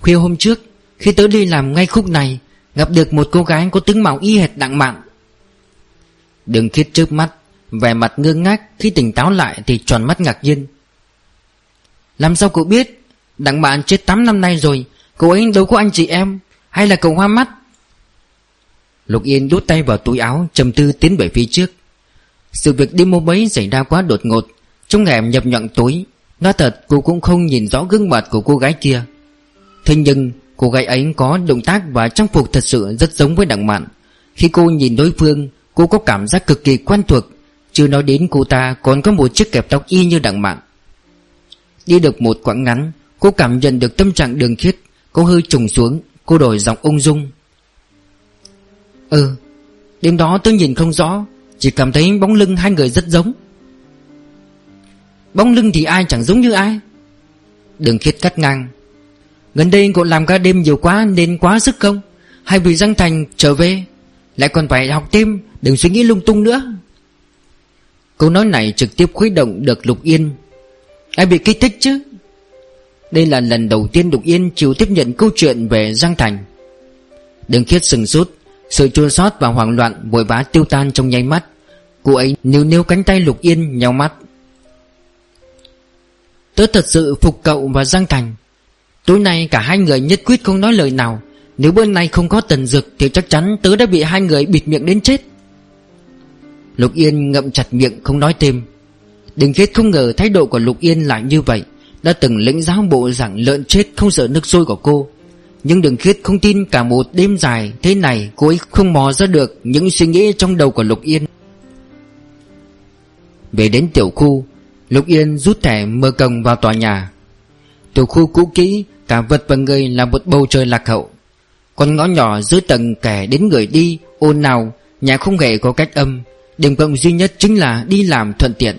Khuya hôm trước, Khi tớ đi làm ngay khúc này, Gặp được một cô gái có tướng mạo y hệt đặng mạng. Đừng khiết trước mắt, Vẻ mặt ngơ ngác, Khi tỉnh táo lại thì tròn mắt ngạc nhiên. Làm sao cậu biết? Đặng bạn chết 8 năm nay rồi, Cậu ấy đâu có anh chị em, Hay là cậu hoa mắt? Lục Yên đút tay vào túi áo, trầm tư tiến về phía trước. Sự việc đi mua bấy xảy ra quá đột ngột, Trong hẻm nhập nhọn tối Nói thật, cô cũng không nhìn rõ gương mặt của cô gái kia. Thế nhưng, cô gái ấy có động tác và trang phục thật sự rất giống với đặng mạn Khi cô nhìn đối phương, Cô có cảm giác cực kỳ quen thuộc. Chưa nói đến cô ta, còn có một chiếc kẹp tóc y như đặng mạn Đi được một quãng ngắn, Cô cảm nhận được tâm trạng đường khiết. Cô hơi trùng xuống, Cô đổi giọng ung dung. Ừ Đêm đó tôi nhìn không rõ, Chỉ cảm thấy bóng lưng hai người rất giống. Bóng lưng thì ai chẳng giống như ai. Đường khiết cắt ngang. Gần đây cậu làm ca đêm nhiều quá Nên quá sức không? Hay vì Giang Thành trở về, Lại còn phải học thêm, Đừng suy nghĩ lung tung nữa. Câu nói này trực tiếp khuấy động được Lục Yên. Ai bị kích thích chứ? Đây là lần đầu tiên Lục Yên chịu tiếp nhận câu chuyện về Giang Thành. Đường khiết sừng sốt, Sự chua xót và hoảng loạn vội vã tiêu tan trong nháy mắt. Cô ấy níu níu cánh tay Lục Yên nhau mắt. Tớ thật sự phục cậu và Giang Thành. Tối nay cả hai người nhất quyết không nói lời nào. Nếu bữa nay không có tần dực Thì chắc chắn tớ đã bị hai người bịt miệng đến chết. Lục Yên ngậm chặt miệng không nói thêm. Đình Khiết không ngờ thái độ của Lục Yên lại như vậy. Đã từng lĩnh giáo bộ rằng lợn chết không sợ nước sôi của cô. Nhưng Đường Khiết không tin cả một đêm dài thế này Cô ấy không mò ra được những suy nghĩ trong đầu của Lục Yên. Về đến tiểu khu Lục Yên rút thẻ mở cổng vào tòa nhà. Tiểu khu cũ kỹ, Cả vật và người là một bầu trời lạc hậu. Con ngõ nhỏ dưới tầng kẻ đến người đi ôn nào Nhà không hề có cách âm. Điểm cộng duy nhất chính là đi làm thuận tiện.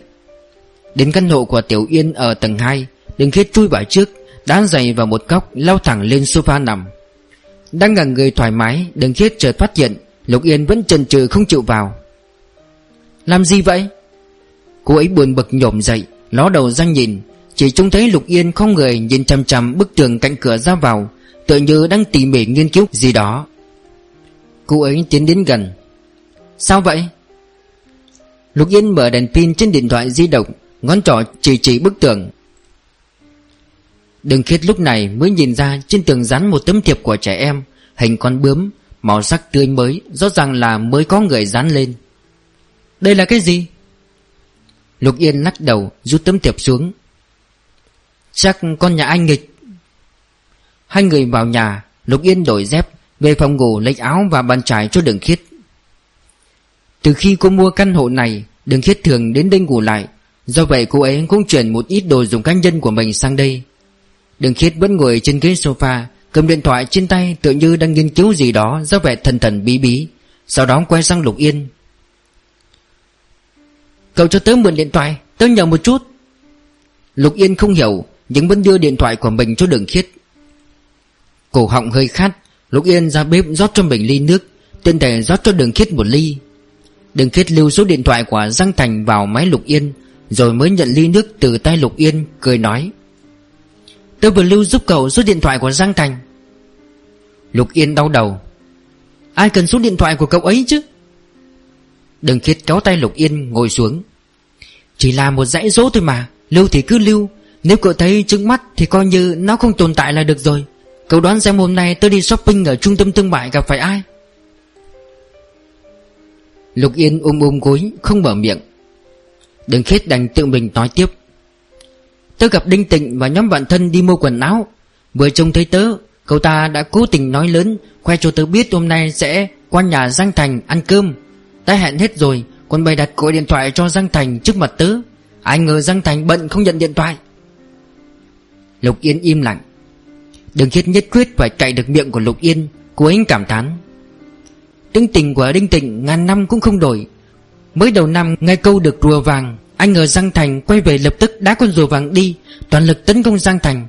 Đến căn hộ của Tiểu Yên ở tầng 2 Đừng khiết chui vào trước, Đá giày vào một góc, lao thẳng lên sofa nằm. Đang ngẩn người thoải mái Đừng khiết chợt phát hiện, Lục Yên vẫn chần chừ không chịu vào. Làm gì vậy? Cô ấy buồn bực nhổm dậy, Ló đầu ra nhìn. Chỉ trông thấy Lục Yên không người nhìn chằm chằm bức tường cạnh cửa ra vào, Tựa như đang tỉ mỉ nghiên cứu gì đó. Cô ấy tiến đến gần. Sao vậy? Lục Yên mở đèn pin trên điện thoại di động, Ngón trỏ chỉ chỉ bức tường. Đường khiết lúc này mới nhìn ra Trên tường dán một tấm thiệp của trẻ em, Hình con bướm, Màu sắc tươi mới, Rõ ràng là mới có người dán lên. Đây là cái gì? Lục Yên lắc đầu, rút tấm thiệp xuống. Chắc con nhà anh nghịch. Hai người vào nhà, Lục Yên đổi dép, Về phòng ngủ lấy áo và bàn trải cho đường khiết. Từ khi cô mua căn hộ này, Đường khiết thường đến đây ngủ lại. Do vậy cô ấy cũng chuyển một ít đồ dùng cá nhân của mình sang đây. Đường khiết vẫn ngồi trên ghế sofa, Cầm điện thoại trên tay tự như đang nghiên cứu gì đó, Do vẻ thần thần bí bí. Sau đó quay sang Lục Yên. Cậu cho tớ mượn điện thoại, Tớ nhờ một chút. Lục Yên không hiểu, Nhưng vẫn đưa điện thoại của mình cho đường khiết. Cổ họng hơi khát, Lục Yên ra bếp rót cho mình ly nước, tiện thể rót cho đường khiết một ly. Đường khiết lưu số điện thoại của Giang Thành vào máy Lục Yên, Rồi mới nhận ly nước từ tay Lục Yên, Cười nói. Tớ vừa lưu giúp cậu số điện thoại của Giang Thành. Lục Yên đau đầu. Ai cần số điện thoại của cậu ấy chứ? Đừng khiết kéo tay Lục Yên ngồi xuống. Chỉ là một dãy dỗ thôi mà, Lưu thì cứ lưu. Nếu cậu thấy trước mắt thì coi như nó không tồn tại là được rồi. Cậu đoán xem hôm nay tôi đi shopping ở trung tâm thương mại gặp phải ai? Lục Yên ôm ôm gối, không mở miệng. Đừng khiết đành tự mình nói tiếp. Tớ gặp Đinh Tịnh và nhóm bạn thân đi mua quần áo. Vừa trông thấy tớ, Cậu ta đã cố tình nói lớn, Khoe cho tớ biết hôm nay sẽ qua nhà Giang Thành ăn cơm đã hẹn hết rồi, Còn bày đặt gọi điện thoại cho Giang Thành trước mặt tớ. Ai ngờ Giang Thành bận không nhận điện thoại. Lục Yên im lặng. Đường Khiết nhất quyết phải chạy được miệng của Lục Yên, Cô ấy cảm thán. Tính tình của Đinh Tịnh ngàn năm cũng không đổi. Mới đầu năm ngay câu được rùa vàng Anh ngờ Giang Thành quay về lập tức đá con rùa vàng đi, Toàn lực tấn công Giang Thành.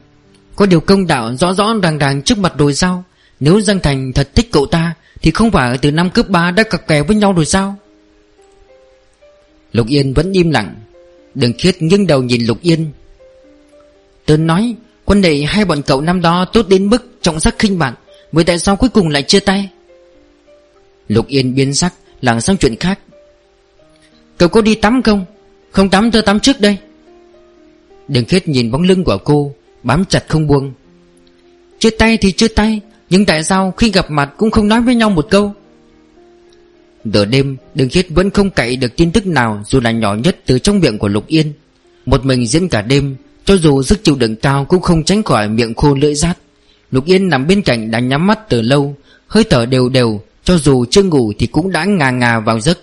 Có điều công đạo rõ rõ ràng ràng trước mặt đồi sao nếu Giang Thành thật thích cậu ta, Thì không phải từ năm cấp 3 đã cặp kè với nhau rồi sao? Lục Yên vẫn im lặng. Đường khiết nghiêng đầu nhìn Lục Yên. Tôi nói, Quân đệ hai bọn cậu năm đó tốt đến mức trọng sắc khinh bạn Vậy tại sao cuối cùng lại chia tay? Lục Yên biến sắc Làng sang chuyện khác. Cậu có đi tắm không? Không tắm tôi tắm trước đây. Đường khiết nhìn bóng lưng của cô, Bám chặt không buông. Chia tay thì chia tay nhưng tại sao khi gặp mặt cũng không nói với nhau một câu? Nửa đêm, Đường khiết vẫn không cậy được tin tức nào Dù là nhỏ nhất từ trong miệng của Lục Yên. Một mình diễn cả đêm, Cho dù sức chịu đựng cao cũng không tránh khỏi miệng khô lưỡi rát. Lục Yên nằm bên cạnh đã nhắm mắt từ lâu, Hơi thở đều đều, Cho dù chưa ngủ thì cũng đã ngà ngà vào giấc.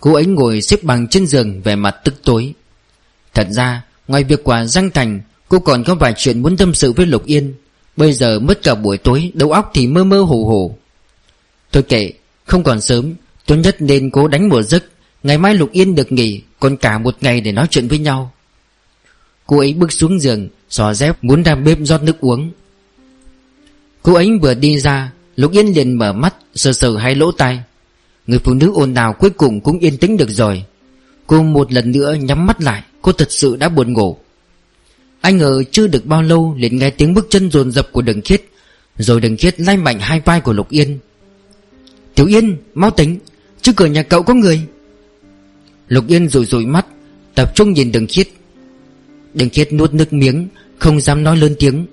Cô ấy ngồi xếp bằng trên giường Về mặt tức tối. Thật ra, ngoài việc quả Giang Thành, Cô còn có vài chuyện muốn tâm sự với Lục Yên. Bây giờ mất cả buổi tối, Đầu óc thì mơ mơ hồ hồ. Thôi kệ, không còn sớm Tốt nhất nên cố đánh một giấc. Ngày mai Lục Yên được nghỉ, Còn cả một ngày để nói chuyện với nhau. Cô ấy bước xuống giường Xò dép muốn ra bếp rót nước uống. Cô ấy vừa đi ra, Lục Yên liền mở mắt, Sờ sờ hai lỗ tai. Người phụ nữ ồn ào cuối cùng cũng yên tĩnh được rồi. Cô một lần nữa nhắm mắt lại, Cô thật sự đã buồn ngủ. Anh ngờ chưa được bao lâu liền nghe tiếng bước chân dồn dập của đường khiết. Rồi đường khiết lay mạnh hai vai của Lục Yên. Tiểu Yên, mau tỉnh, Trước cửa nhà cậu có người. Lục Yên rủi rủi mắt, Tập trung nhìn đường khiết. Đường khiết nuốt nước miếng, Không dám nói lớn tiếng.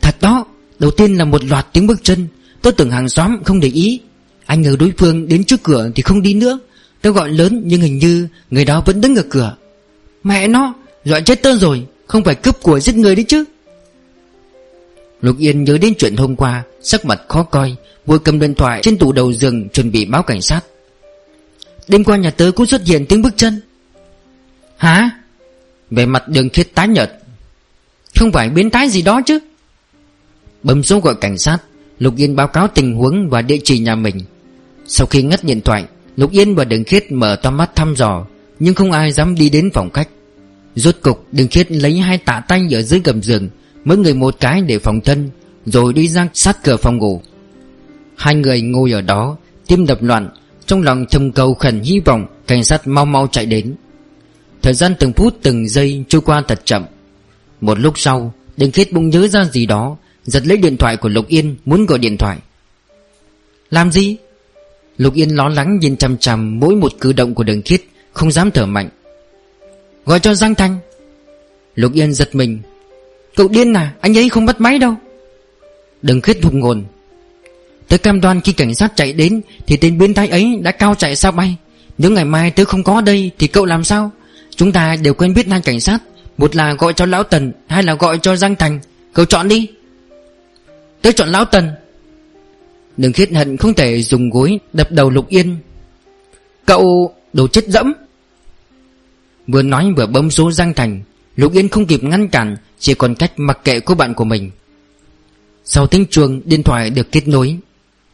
Thật đó, Đầu tiên là một loạt tiếng bước chân, Tôi tưởng hàng xóm không để ý. Anh ngờ đối phương đến trước cửa thì không đi nữa, Tôi gọi lớn nhưng hình như Người đó vẫn đứng ở cửa. Mẹ nó, Dọa chết tớ rồi. Không phải cướp của giết người đấy chứ? Lục Yên nhớ đến chuyện hôm qua Sắc mặt khó coi Vừa cầm điện thoại trên tủ đầu giường Chuẩn bị báo cảnh sát. Đêm qua nhà tớ cũng xuất hiện tiếng bước chân. Hả? Về mặt đường khiết tái nhợt. Không phải biến tái gì đó chứ? Bấm số gọi cảnh sát Lục Yên báo cáo tình huống và địa chỉ nhà mình. Sau khi ngắt điện thoại Lục Yên và Đường Khiết mở to mắt thăm dò Nhưng không ai dám đi đến phòng khách Rốt cục Đường Khiết lấy hai tạ tay ở dưới gầm giường Mỗi người một cái để phòng thân, Rồi đi ra sát cửa phòng ngủ. Hai người ngồi ở đó, Tim đập loạn, Trong lòng thầm cầu khẩn hy vọng Cảnh sát mau mau chạy đến. Thời gian từng phút từng giây trôi qua thật chậm. Một lúc sau Đường Khiết bỗng nhớ ra gì đó, Giật lấy điện thoại của Lục Yên Muốn gọi điện thoại. Làm gì? Lục Yên lo lắng nhìn chằm chằm Mỗi một cử động của đường khiết, Không dám thở mạnh. Gọi cho Giang Thanh. Lục Yên giật mình. Cậu điên à anh ấy không bắt máy đâu. Đừng khuyết hùng ngồn. Tớ cam đoan khi cảnh sát chạy đến, Thì tên biến thái ấy đã cao chạy sao bay. Nếu ngày mai tớ không có đây, Thì cậu làm sao? Chúng ta đều quen biết hai cảnh sát. Một là gọi cho Lão Tần, Hai là gọi cho Giang Thành. Cậu chọn đi. Tớ chọn Lão Tần. Đừng khiết hận, không thể dùng gối đập đầu Lục Yên. Cậu đồ chết dẫm. Vừa nói vừa bấm số Giang Thành, Lục Yên không kịp ngăn cản, Chỉ còn cách mặc kệ cô bạn của mình. Sau tiếng chuông, Điện thoại được kết nối.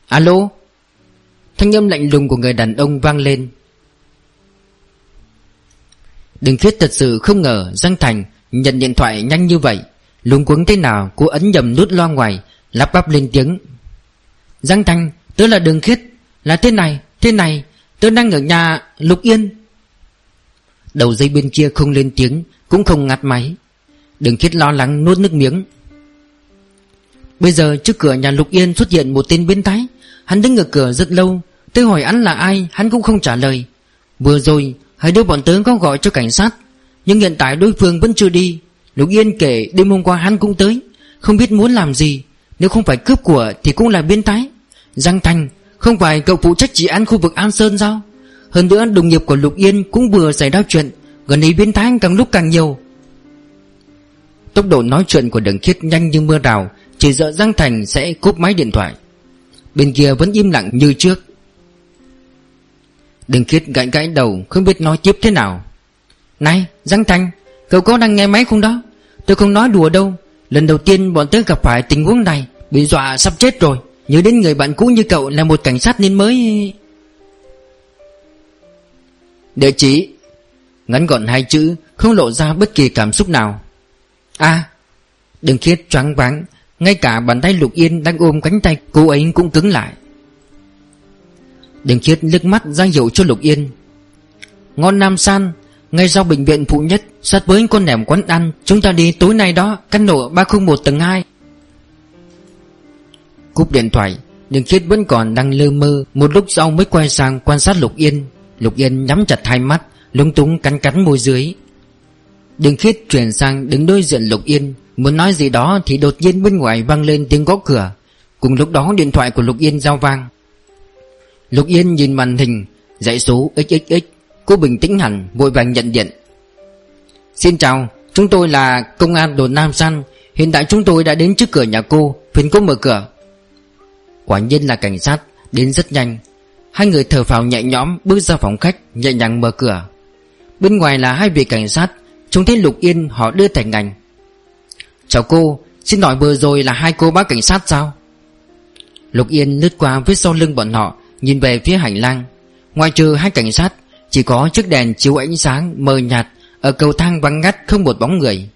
Alo? Thanh âm lạnh lùng của người đàn ông vang lên. Đừng khiết thật sự không ngờ Giang Thành nhận điện thoại nhanh như vậy. Lúng cuống thế nào, cô ấn nhầm nút loa ngoài, Lắp bắp lên tiếng. Giang Thành, Tớ là Đường Khiết. Là thế này Thế này, Tớ đang ở nhà Lục Yên. Đầu dây bên kia không lên tiếng, Cũng không ngắt máy. Đừng Khiết lo lắng nuốt nước miếng. Bây giờ trước cửa nhà Lục Yên xuất hiện một tên biến thái. Hắn đứng ở cửa rất lâu Tôi hỏi hắn là ai, Hắn cũng không trả lời. Vừa rồi, Hai đứa bọn tớ có gọi cho cảnh sát, Nhưng hiện tại đối phương vẫn chưa đi. Lục Yên kể đêm hôm qua hắn cũng tới, Không biết muốn làm gì. Nếu không phải cướp của thì cũng là biến thái. Giang Thành Không phải cậu phụ trách chỉ án khu vực An Sơn sao? Hơn nữa, đồng nghiệp của Lục Yên Cũng vừa xảy ra chuyện, Gần đây biến thái càng lúc càng nhiều. Tốc độ nói chuyện của đường khiết nhanh như mưa rào, Chỉ sợ Giang Thành sẽ cúp máy điện thoại. Bên kia vẫn im lặng như trước. Đường khiết gãi gãi đầu, Không biết nói tiếp thế nào. Này, Giang Thành, Cậu có đang nghe máy không đó? Tôi không nói đùa đâu. Lần đầu tiên bọn tớ gặp phải tình huống này, Bị dọa sắp chết rồi. Nhớ đến người bạn cũ như cậu là một cảnh sát nên mới Địa chỉ. Ngắn gọn hai chữ, Không lộ ra bất kỳ cảm xúc nào. A. Đừng khiết choáng váng, Ngay cả bàn tay Lục Yên đang ôm cánh tay cô ấy cũng cứng lại. Đừng khiết nước mắt ra hiệu cho Lục Yên. Ngon Nam San, Ngay sau bệnh viện phụ nhất, Sát với con nẻm quán ăn, Chúng ta đi tối nay đó, Căn hộ 301 tầng 2 Cúp điện thoại, đừng khiết vẫn còn đang lơ mơ, Một lúc sau mới quay sang quan sát Lục Yên. Lục Yên nhắm chặt hai mắt Lung túng cắn cắn môi dưới. Đường khiết chuyển sang đứng đối diện Lục Yên, Muốn nói gì đó thì đột nhiên bên ngoài vang lên tiếng gõ cửa. Cùng lúc đó điện thoại của Lục Yên giao vang. Lục Yên nhìn màn hình, Dãy số XXX Cô bình tĩnh hẳn, vội vàng nhận điện. Xin chào, Chúng tôi là công an đồn Nam San. Hiện tại chúng tôi đã đến trước cửa nhà cô, Phiền cô mở cửa. Quả nhiên là cảnh sát, Đến rất nhanh. Hai người thở phào nhẹ nhõm, bước ra phòng khách, Nhẹ nhàng mở cửa. Bên ngoài là hai vị cảnh sát, Trông thấy Lục Yên, họ đưa thành ảnh Chào cô, Xin hỏi vừa rồi là hai cô bác cảnh sát sao? Lục Yên lướt qua phía sau lưng bọn họ, Nhìn về phía hành lang. Ngoài trừ hai cảnh sát, Chỉ có chiếc đèn chiếu ánh sáng mờ nhạt Ở cầu thang vắng ngắt không một bóng người.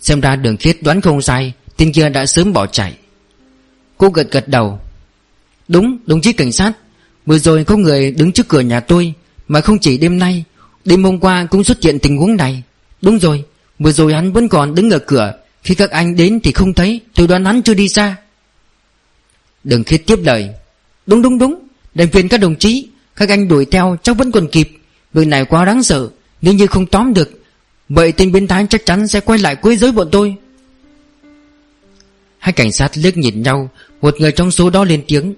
Xem ra đường khiết đoán không sai, Tên kia đã sớm bỏ chạy. Cô gật gật đầu. Đúng đồng chí cảnh sát. Vừa rồi có người đứng trước cửa nhà tôi, Mà không chỉ đêm nay, Đêm hôm qua cũng xuất hiện tình huống này. Đúng rồi, Vừa rồi hắn vẫn còn đứng ở cửa, Khi các anh đến thì không thấy, Tôi đoán hắn chưa đi xa. Đừng khiết tiếp lời, Đúng đúng đúng Đành phiền các đồng chí, Các anh đuổi theo chắc vẫn còn kịp Việc này quá đáng sợ, Nếu như không tóm được, Vậy tên biến thái chắc chắn sẽ quay lại quấy rối bọn tôi. Hai cảnh sát liếc nhìn nhau, Một người trong số đó lên tiếng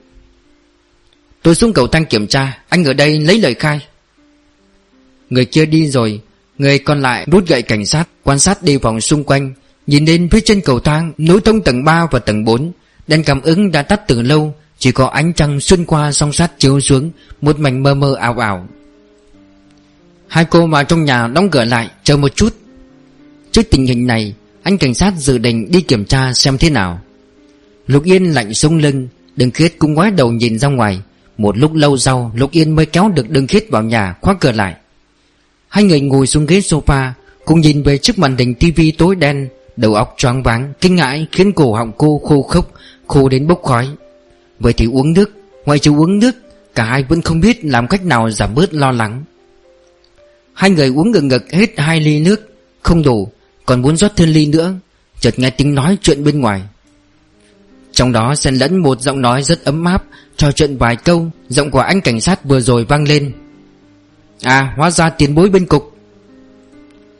Tôi xuống cầu thang kiểm tra, Anh ở đây lấy lời khai. Người kia đi rồi, Người còn lại rút gậy cảnh sát, Quan sát đi vòng xung quanh, Nhìn lên phía trên cầu thang, Nối thông tầng 3 và tầng 4 Đèn cảm ứng đã tắt từ lâu, Chỉ có ánh trăng xuyên qua song sát chiếu xuống, Một mảnh mơ mơ ảo ảo. Hai cô vào trong nhà đóng cửa lại, Chờ một chút. Trước tình hình này, Anh cảnh sát dự định đi kiểm tra xem thế nào. Lục Yên lạnh sống lưng Đừng khiết cũng ngoái đầu nhìn ra ngoài. Một lúc lâu sau, Lục Yên mới kéo được đường khít vào nhà, khóa cửa lại. Hai người ngồi xuống ghế sofa, Cùng nhìn về trước màn hình tivi tối đen, Đầu óc choáng váng, Kinh ngãi khiến cổ họng cô khô khốc, Khô đến bốc khói. Vậy thì uống nước Ngoài trừ uống nước, Cả hai vẫn không biết làm cách nào giảm bớt lo lắng. Hai người uống ngực ngực hết hai ly nước, Không đủ, Còn muốn rót thêm ly nữa, Chợt nghe tiếng nói chuyện bên ngoài. Trong đó xen lẫn một giọng nói rất ấm áp Trò chuyện vài câu, Giọng của anh cảnh sát vừa rồi vang lên. À hóa ra tiền bối bên cục.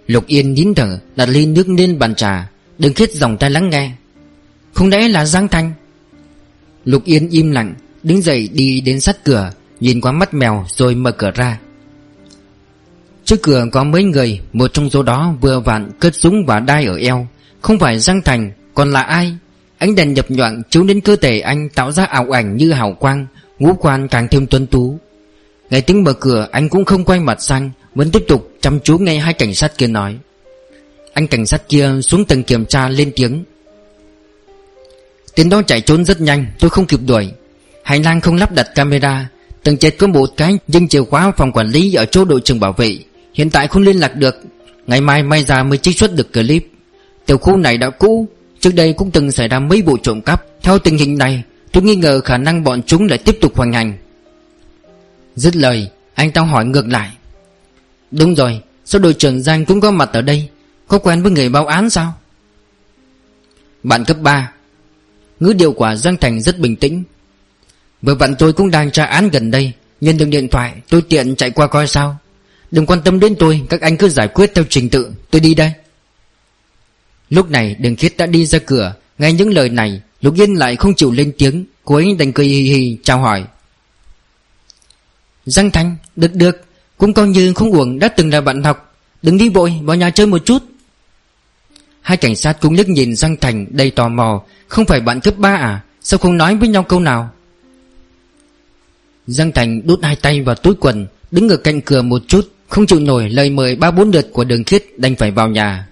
Lục Yên nín thở, Đặt ly nước lên bàn trà Đừng khiết dòng tay lắng nghe. Không lẽ là Giang Thanh Lục Yên im lặng, Đứng dậy đi đến sát cửa, Nhìn qua mắt mèo rồi mở cửa ra. Trước cửa có mấy người, Một trong số đó vừa vặn cất súng và đai ở eo. Không phải Giang Thành, Còn là ai? Ánh đèn nhập nhoạng chiếu đến cơ thể anh Tạo ra ảo ảnh như hào quang, Ngũ quan càng thêm tuân tú. Nghe tiếng mở cửa, anh cũng không quay mặt sang, Vẫn tiếp tục chăm chú nghe hai cảnh sát kia nói. Anh cảnh sát kia xuống tầng kiểm tra lên tiếng. Tên đó chạy trốn rất nhanh, Tôi không kịp đuổi. Hành lang không lắp đặt camera, Tầng trệt có một cái Nhưng chìa khóa phòng quản lý ở chỗ đội trưởng bảo vệ. Hiện tại không liên lạc được. Ngày mai may ra mới trích xuất được clip. Tiểu khu này đã cũ Trước đây cũng từng xảy ra mấy vụ trộm cắp. Theo tình hình này, Tôi nghi ngờ khả năng bọn chúng lại tiếp tục hoành hành. Dứt lời, Anh ta hỏi ngược lại. Đúng rồi, Sao đội trưởng Giang cũng có mặt ở đây? Có quen với người báo án sao? Bạn cấp 3 Ngữ điệu quả Giang Thành rất bình tĩnh. Vừa vặn tôi cũng đang tra án gần đây. Nhân được điện thoại, tôi tiện chạy qua coi sao. Đừng quan tâm đến tôi, Các anh cứ giải quyết theo trình tự. Tôi đi đây. Lúc này đường khiết đã đi ra cửa. Nghe những lời này, Lục Yên lại không chịu lên tiếng. Cô ấy đành cười hì hì chào hỏi. Giang Thành Được được. Cũng coi như không uổng, đã từng là bạn học. Đừng đi vội, vào nhà chơi một chút. Hai cảnh sát cũng liếc nhìn Giang Thành đầy tò mò. Không phải bạn cấp ba à? Sao không nói với nhau câu nào? Giang Thành đút hai tay vào túi quần, Đứng ở cạnh cửa một chút. Không chịu nổi lời mời ba bốn lượt của đường khiết Đành phải vào nhà.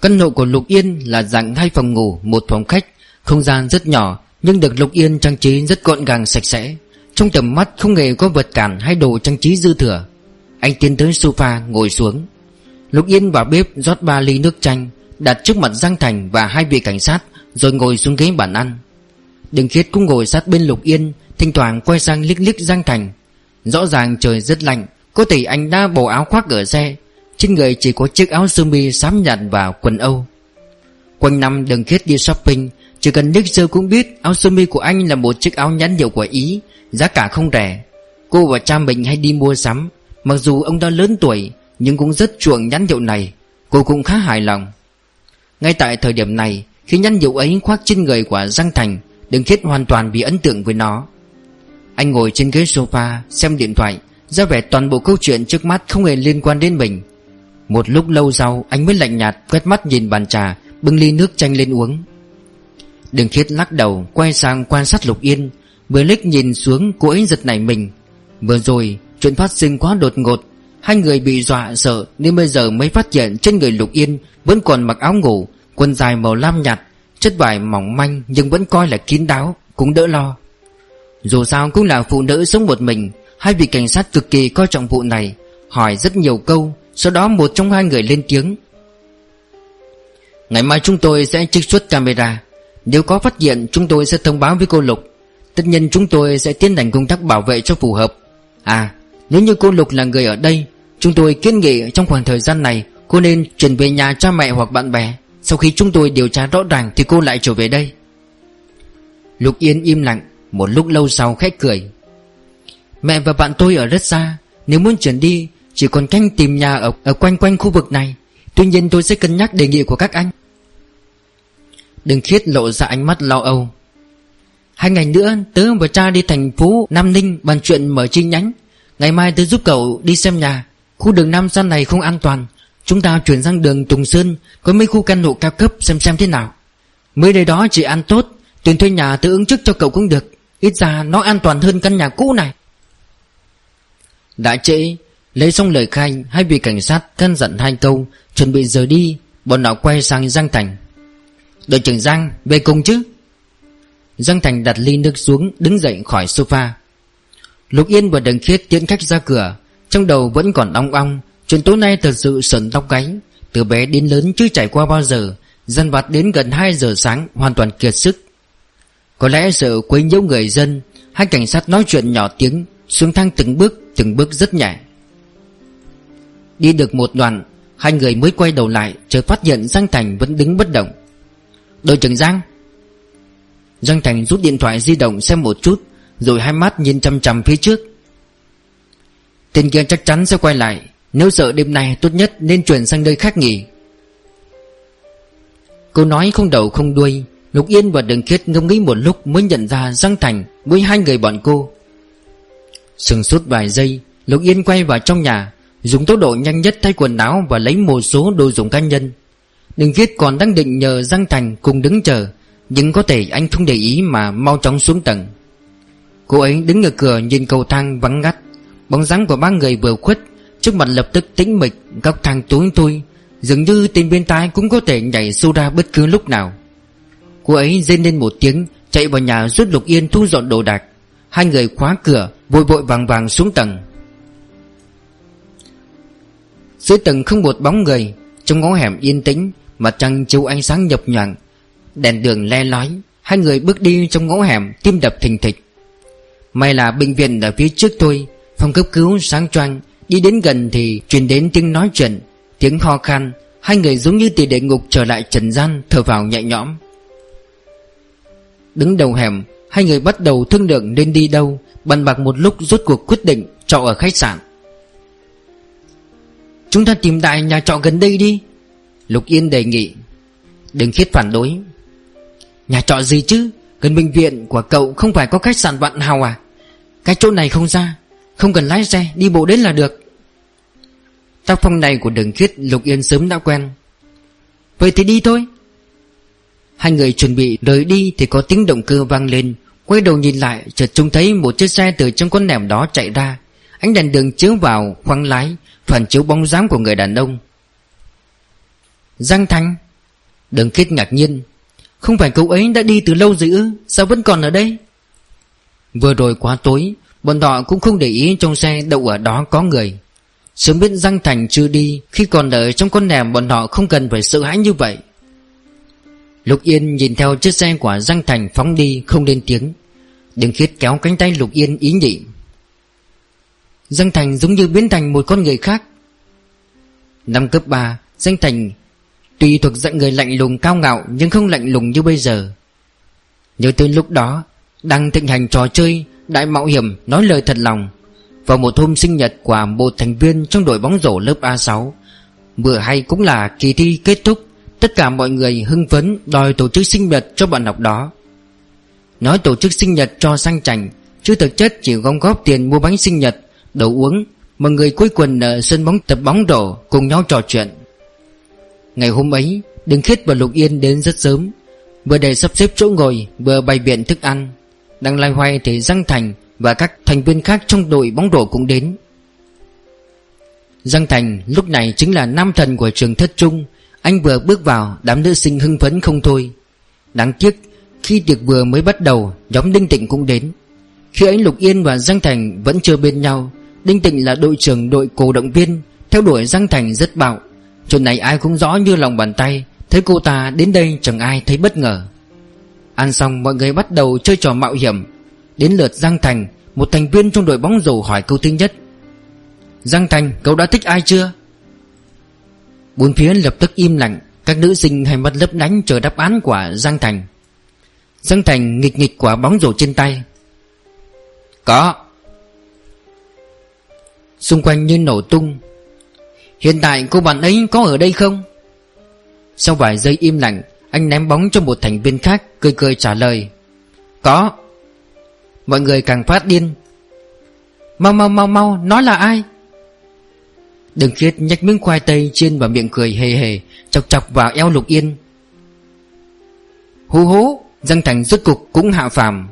Căn hộ của Lục Yên là dạng hai phòng ngủ, Một phòng khách. Không gian rất nhỏ, Nhưng được Lục Yên trang trí rất gọn gàng, sạch sẽ. Trong tầm mắt không hề có vật cản Hay đồ trang trí dư thừa. Anh tiến tới sofa, ngồi xuống. Lục Yên vào bếp, rót ba ly nước chanh, Đặt trước mặt Giang Thành và hai vị cảnh sát, Rồi ngồi xuống ghế bàn ăn. Đình Khiết cũng ngồi sát bên Lục Yên, Thỉnh thoảng quay sang liếc liếc Giang Thành. Rõ ràng trời rất lạnh, Có thể anh đã bầu áo khoác ở xe trên người chỉ có chiếc áo sơ mi xám nhạt và quần âu. Quanh năm đừng Khiết đi shopping, Chỉ cần liếc sơ cũng biết Áo sơ mi của anh là một chiếc áo nhãn hiệu của Ý, Giá cả không rẻ. Cô và cha mình hay đi mua sắm, Mặc dù ông đã lớn tuổi, Nhưng cũng rất chuộng nhãn hiệu này. Cô cũng khá hài lòng. Ngay tại thời điểm này, Khi nhãn hiệu ấy khoác trên người của Giang Thành Đừng Khiết hoàn toàn bị ấn tượng với nó. Anh ngồi trên ghế sofa, Xem điện thoại, ra vẻ toàn bộ câu chuyện trước mắt không hề liên quan đến mình. Một lúc lâu sau, Anh mới lạnh nhạt quét mắt nhìn bàn trà, Bưng ly nước chanh lên uống. Đừng khiết lắc đầu, Quay sang quan sát Lục Yên, Vừa lích nhìn xuống cô ấy giật nảy mình. Vừa rồi, chuyện phát sinh quá đột ngột, Hai người bị dọa sợ Nên bây giờ mới phát hiện trên người Lục Yên Vẫn còn mặc áo ngủ, Quần dài màu lam nhạt, Chất vải mỏng manh nhưng vẫn coi là kín đáo, Cũng đỡ lo. Dù sao cũng là phụ nữ sống một mình, Hai vị cảnh sát cực kỳ coi trọng vụ này, Hỏi rất nhiều câu sau đó một trong hai người lên tiếng. Ngày mai chúng tôi sẽ trích xuất camera. Nếu có phát hiện, chúng tôi sẽ thông báo với cô Lục. Tất nhiên chúng tôi sẽ tiến hành công tác bảo vệ cho phù hợp. À nếu như cô Lục là người ở đây, Chúng tôi kiến nghị trong khoảng thời gian này, Cô nên chuyển về nhà cha mẹ hoặc bạn bè. Sau khi chúng tôi điều tra rõ ràng Thì cô lại trở về đây. Lục Yên im lặng. Một lúc lâu sau khách cười. Mẹ và bạn tôi ở rất xa. Nếu muốn chuyển đi chỉ còn canh tìm nhà ở, ở quanh quanh khu vực này. Tuy nhiên tôi sẽ cân nhắc đề nghị của các anh. Đừng khiết lộ ra ánh mắt lo âu. Hai ngày nữa tớ và cha đi thành phố Nam Ninh bàn chuyện mở chi nhánh. Ngày mai tớ giúp cậu đi xem nhà. Khu đường Nam San này không an toàn. Chúng ta chuyển sang đường Tùng Sơn Có mấy khu căn hộ cao cấp xem xem thế nào. Mới đây đó chỉ ăn tốt Tiền thuê nhà tớ ứng trước cho cậu cũng được. Ít ra nó an toàn hơn căn nhà cũ này. Đã trễ Lấy xong lời khai, Hai vị cảnh sát thân giận hai câu Chuẩn bị rời đi, Bọn họ quay sang Giang Thành. Đội trưởng Giang, về cùng chứ? Giang Thành đặt ly nước xuống, Đứng dậy khỏi sofa. Lục Yên và Đằng Khiết tiễn khách ra cửa, Trong đầu vẫn còn ong ong, Chuyện tối nay thật sự sờn tóc gáy. Từ bé đến lớn chưa trải qua bao giờ Dân vặt đến gần 2 giờ sáng Hoàn toàn kiệt sức. Có lẽ sợ quấy nhiễu người dân, Hai cảnh sát nói chuyện nhỏ tiếng, Xuống thang từng bước từng bước rất nhẹ. Đi được một đoạn, Hai người mới quay đầu lại, Chợt phát hiện Giang Thành vẫn đứng bất động. Đội trưởng Giang. Giang Thành rút điện thoại di động xem một chút, Rồi hai mắt nhìn chăm chăm phía trước. Tên kia chắc chắn sẽ quay lại, Nếu sợ đêm nay tốt nhất nên chuyển sang nơi khác nghỉ. Câu nói không đầu không đuôi, Lục Yên và Đường Khiết ngâm nghĩ một lúc mới nhận ra Giang Thành với hai người bọn cô. Sừng sốt vài giây, Lục Yên quay vào trong nhà Dùng tốc độ nhanh nhất thay quần áo Và lấy một số đồ dùng cá nhân. Đừng viết còn đang định nhờ Giang Thành cùng đứng chờ, Nhưng có thể anh không để ý mà mau chóng xuống tầng. Cô ấy đứng ở cửa nhìn cầu thang vắng ngắt. Bóng dáng của ba người vừa khuất, Trước mặt lập tức tĩnh mịch, Góc thang tối thui. Dường như tên bên tai cũng có thể nhảy sâu ra bất cứ lúc nào. Cô ấy rên lên một tiếng, Chạy vào nhà rút Lục Yên thu dọn đồ đạc. Hai người khóa cửa, Vội vội vàng vàng xuống tầng. Dưới tầng không một bóng người, Trong ngõ hẻm yên tĩnh, Mặt trăng chiếu ánh sáng nhập nhoàng Đèn đường le lói, Hai người bước đi trong ngõ hẻm Tim đập thình thịch. May là bệnh viện ở phía trước tôi, Phòng cấp cứu sáng choang, Đi đến gần thì truyền đến tiếng nói chuyện, Tiếng ho khan, Hai người giống như từ địa ngục trở lại trần gian Thở vào nhẹ nhõm. Đứng đầu hẻm, Hai người bắt đầu thương lượng nên đi đâu, Bàn bạc một lúc rốt cuộc quyết định Trọ ở khách sạn. Chúng ta tìm đại nhà trọ gần đây đi. Lục Yên đề nghị. Đừng khiết phản đối. Nhà trọ gì chứ? Gần bệnh viện của cậu không phải có khách sạn vạn hào à? Cái chỗ này không ra. Không cần lái xe, đi bộ đến là được. Tác phong này của đường khiết, Lục Yên sớm đã quen. Vậy thì đi thôi. Hai người chuẩn bị rời đi Thì có tiếng động cơ vang lên. Quay đầu nhìn lại, chợt trông thấy một chiếc xe từ trong con nẻm đó chạy ra. Ánh đèn đường chiếu vào khoang lái. Phản chiếu bóng dáng của người đàn ông. Giang Thành Đường kết ngạc nhiên. Không phải cậu ấy đã đi từ lâu rồi ư? Sao vẫn còn ở đây? Vừa rồi quá tối, Bọn họ cũng không để ý trong xe đậu ở đó có người. Sớm biết Giang Thành chưa đi, Khi còn ở trong con nèm bọn họ không cần phải sợ hãi như vậy. Lục Yên nhìn theo chiếc xe của Giang Thành phóng đi, không lên tiếng. Đừng khiết kéo cánh tay Lục Yên ý nhị danh Thành giống như biến thành một con người khác. Năm cấp 3 danh Thành Tuy thuộc dạng người lạnh lùng cao ngạo Nhưng không lạnh lùng như bây giờ. Nhớ tới lúc đó, Đang thịnh hành trò chơi Đại mạo hiểm nói lời thật lòng Vào một hôm sinh nhật của một thành viên Trong đội bóng rổ lớp A6 Vừa hay cũng là kỳ thi kết thúc, Tất cả mọi người hưng phấn Đòi tổ chức sinh nhật cho bạn học đó. Nói tổ chức sinh nhật cho sang chảnh Chứ thực chất chỉ gom góp tiền mua bánh sinh nhật Đồ uống, Mọi người cuối quần ở sân bóng tập bóng đổ Cùng nhau trò chuyện. Ngày hôm ấy Đừng Khiết và Lục Yên đến rất sớm, Vừa để sắp xếp chỗ ngồi, Vừa bày biện thức ăn. Đang lai hoay thì Giang Thành Và các thành viên khác trong đội bóng đổ cũng đến. Giang Thành lúc này chính là nam thần của trường thất trung, Anh vừa bước vào, Đám nữ sinh hưng phấn không thôi. Đáng tiếc, Khi tiệc vừa mới bắt đầu, Nhóm Đinh Tịnh cũng đến. Khi ấy Lục Yên và Giang Thành vẫn chưa bên nhau Đinh Tịnh là đội trưởng đội cổ động viên, Theo đuổi Giang Thành rất bạo. Chuyện này ai cũng rõ như lòng bàn tay, Thấy cô ta đến đây chẳng ai thấy bất ngờ. Ăn xong, mọi người bắt đầu chơi trò mạo hiểm. Đến lượt Giang Thành, Một thành viên trong đội bóng rổ hỏi câu thứ nhất. Giang Thành, cậu đã thích ai chưa? Bốn phía lập tức im lặng, Các nữ sinh hay mắt lấp đánh chờ đáp án của Giang Thành. Giang Thành nghịch nghịch quả bóng rổ trên tay. Có. Xung quanh như nổ tung. Hiện tại cô bạn ấy có ở đây không? Sau vài giây im lặng, Anh ném bóng cho một thành viên khác, Cười cười trả lời. Có. Mọi người càng phát điên. Mau mau mau mau, Nó là ai? Đừng khiết nhách miếng khoai tây trên vào miệng cười hề hề, Chọc chọc vào eo lục yên. Hú hú răng thành rốt cục cũng hạ phàm.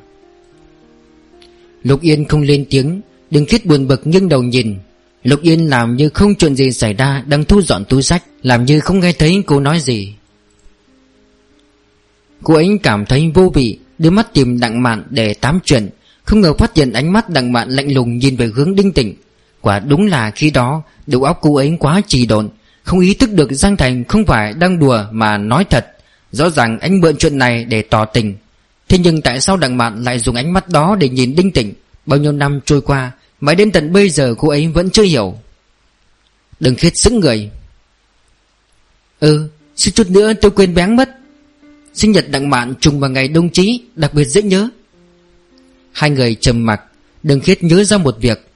Lục yên không lên tiếng Đừng khiết buồn bực nhưng đầu nhìn. Lục Yên làm như không chuyện gì xảy ra, Đang thu dọn túi sách, Làm như không nghe thấy cô nói gì. Cô ấy cảm thấy vô vị, Đưa mắt tìm đặng mạn để tám chuyện. Không ngờ phát hiện ánh mắt đặng mạn lạnh lùng Nhìn về hướng đinh tịnh. Quả đúng là khi đó, Đầu óc cô ấy quá trì độn. Không ý thức được Giang Thành không phải đang đùa Mà nói thật. Rõ ràng anh mượn chuyện này để tỏ tình. Thế nhưng tại sao đặng mạn lại dùng ánh mắt đó Để nhìn đinh tịnh? Bao nhiêu năm trôi qua, Mãi đến tận bây giờ cô ấy vẫn chưa hiểu. Đừng khiết sững người. Ừ Suýt chút nữa tôi quên bén mất. Sinh nhật đặng mạn trùng vào ngày đông chí, Đặc biệt dễ nhớ. Hai người trầm mặc, Đừng khiết nhớ ra một việc.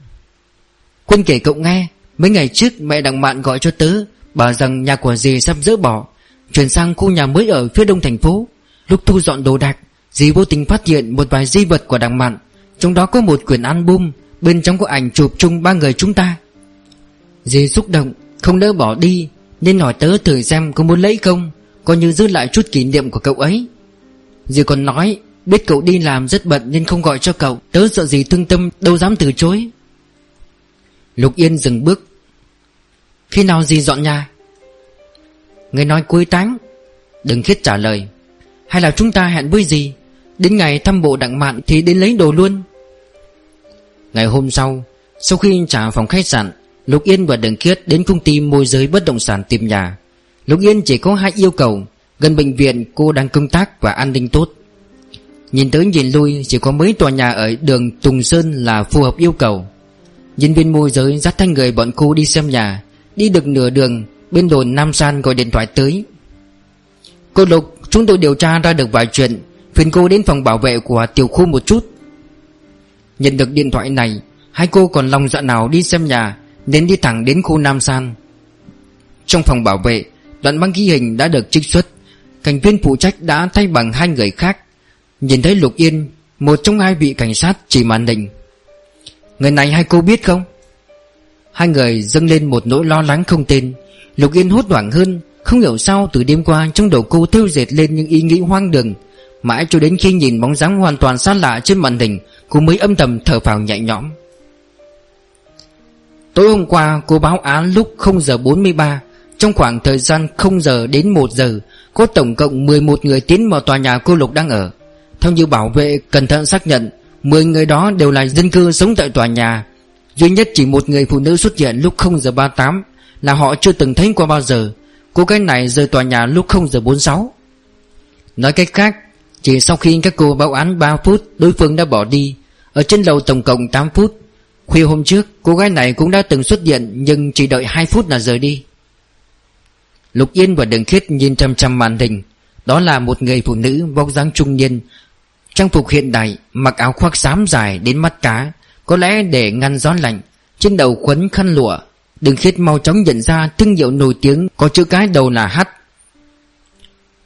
Quân kể cậu nghe, Mấy ngày trước mẹ đặng mạn gọi cho tớ, Bảo rằng nhà của dì sắp dỡ bỏ, Chuyển sang khu nhà mới ở phía đông thành phố. Lúc thu dọn đồ đạc, Dì vô tình phát hiện một vài di vật của đặng mạn. Trong đó có một quyển album, Bên trong có ảnh chụp chung ba người chúng ta. Dì xúc động, Không đỡ bỏ đi, Nên hỏi tớ thử xem có muốn lấy không, Coi như giữ lại chút kỷ niệm của cậu ấy. Dì còn nói, Biết cậu đi làm rất bận nên không gọi cho cậu, Tớ sợ gì thương tâm, đâu dám từ chối. Lục Yên dừng bước. Khi nào dì dọn nhà? Người nói cuối tháng. Đừng khiết trả lời. Hay là chúng ta hẹn với gì Đến ngày thăm bộ đặng mạn thì đến lấy đồ luôn. Ngày hôm sau Sau khi trả phòng khách sạn, Lục Yên và Đường Khiết đến công ty môi giới bất động sản tìm nhà. Lục Yên chỉ có hai yêu cầu, Gần bệnh viện, cô đang công tác và an ninh tốt. Nhìn tới nhìn lui, Chỉ có mấy tòa nhà ở đường Tùng Sơn là phù hợp yêu cầu. Nhân viên môi giới dắt thanh người bọn cô đi xem nhà. Đi được nửa đường, Bên đồn Nam San gọi điện thoại tới. Cô Lục, Chúng tôi điều tra ra được vài chuyện. Phiền cô đến phòng bảo vệ của tiểu khu một chút. Nhận được điện thoại này, Hai cô còn lòng dạ nào đi xem nhà, Nên đi thẳng đến khu Nam San Trong phòng bảo vệ, Đoạn băng ghi hình đã được trích xuất. Cảnh viên phụ trách đã thay bằng hai người khác. Nhìn thấy Lục Yên, Một trong hai vị cảnh sát chỉ màn hình. Người này hai cô biết không? Hai người dâng lên một nỗi lo lắng không tên. Lục Yên hốt hoảng hơn, Không hiểu sao từ đêm qua Trong đầu cô thêu dệt lên những ý nghĩ hoang đường. Mãi cho đến khi nhìn bóng dáng hoàn toàn xa lạ trên màn hình Cô mới âm thầm thở phào nhẹ nhõm. Tối hôm qua, cô báo án lúc 0 giờ 43 Trong khoảng thời gian 0 giờ đến 1 giờ, Có tổng cộng 11 người tiến vào tòa nhà cô Lục đang ở. Theo như bảo vệ, cẩn thận xác nhận 10 người đó đều là dân cư sống tại tòa nhà. Duy nhất chỉ một người phụ nữ xuất hiện lúc 0 giờ 38 Là họ chưa từng thấy qua bao giờ. Cô gái này rời tòa nhà lúc 0 giờ 46 Nói cách khác, Chỉ sau khi các cô báo án 3 phút, Đối phương đã bỏ đi. Ở trên lầu tổng cộng 8 phút. Khuya hôm trước, cô gái này cũng đã từng xuất hiện, Nhưng chỉ đợi 2 phút là rời đi. Lục Yên và Đường Khiết nhìn chăm chăm màn hình. Đó là một người phụ nữ vóc dáng trung niên, Trang phục hiện đại, Mặc áo khoác xám dài đến mắt cá, Có lẽ để ngăn gió lạnh. Trên đầu quấn khăn lụa. Đường Khiết mau chóng nhận ra thương hiệu nổi tiếng Có chữ cái đầu là H.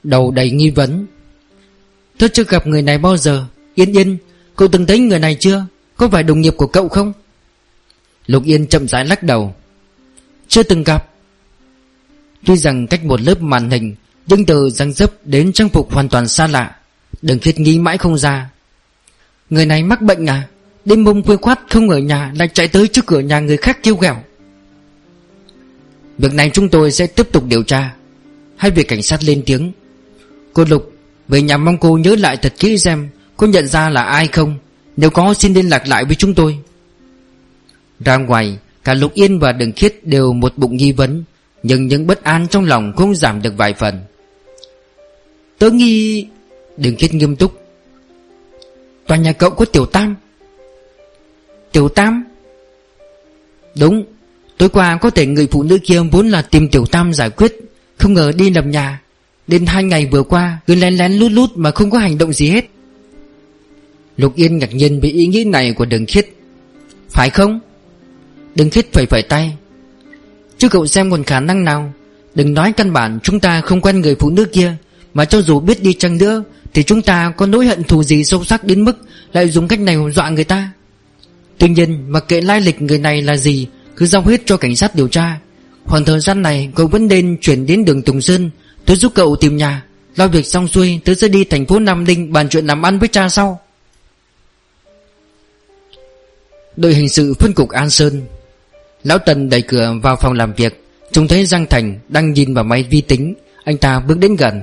Đầu đầy nghi vấn. Tôi chưa gặp người này bao giờ. Yên Yên Cậu từng thấy người này chưa? Có phải đồng nghiệp của cậu không? Lục Yên chậm rãi lắc đầu. Chưa từng gặp. Tuy rằng cách một lớp màn hình Nhưng từ răng dấp đến trang phục hoàn toàn xa lạ, Đừng khiết nghĩ mãi không ra. Người này mắc bệnh à? Đêm bông khuya khoát không ở nhà Lại chạy tới trước cửa nhà người khác kêu gẹo Việc này chúng tôi sẽ tiếp tục điều tra. Hai vị cảnh sát lên tiếng. Cô Lục, Về nhà mong cô nhớ lại thật kỹ xem có nhận ra là ai không? Nếu có, xin liên lạc lại với chúng tôi. Ra ngoài, Cả Lục Yên và Đường Khiết đều một bụng nghi vấn, Nhưng những bất an trong lòng không giảm được vài phần. Tớ nghi, Đường Khiết nghiêm túc. Tòa nhà cậu có Tiểu Tam. Tiểu Tam? Đúng, Tối qua có thể người phụ nữ kia vốn là tìm Tiểu Tam giải quyết, Không ngờ đi lầm nhà. Đến hai ngày vừa qua, Cứ lén lén lút lút mà không có hành động gì hết. Lục Yên ngạc nhiên vì ý nghĩ này của Đường Khiết. Phải không? Đường Khiết phẩy phẩy tay. Chứ cậu xem còn khả năng nào. Đừng nói căn bản chúng ta không quen người phụ nữ kia, Mà cho dù biết đi chăng nữa, Thì chúng ta có nỗi hận thù gì sâu sắc đến mức Lại dùng cách này dọa người ta? Tuy nhiên, mặc kệ lai lịch người này là gì, Cứ giao hết cho cảnh sát điều tra. Khoảng thời gian này, cậu vẫn nên chuyển đến đường Tùng Sơn, Tôi giúp cậu tìm nhà. Lo việc xong xuôi, Tôi sẽ đi thành phố Nam Ninh Bàn chuyện làm ăn với cha sau. Đội hình sự phân cục An Sơn. Lão Tần đẩy cửa vào phòng làm việc. Trông thấy Giang Thành đang nhìn vào máy vi tính. Anh ta bước đến gần.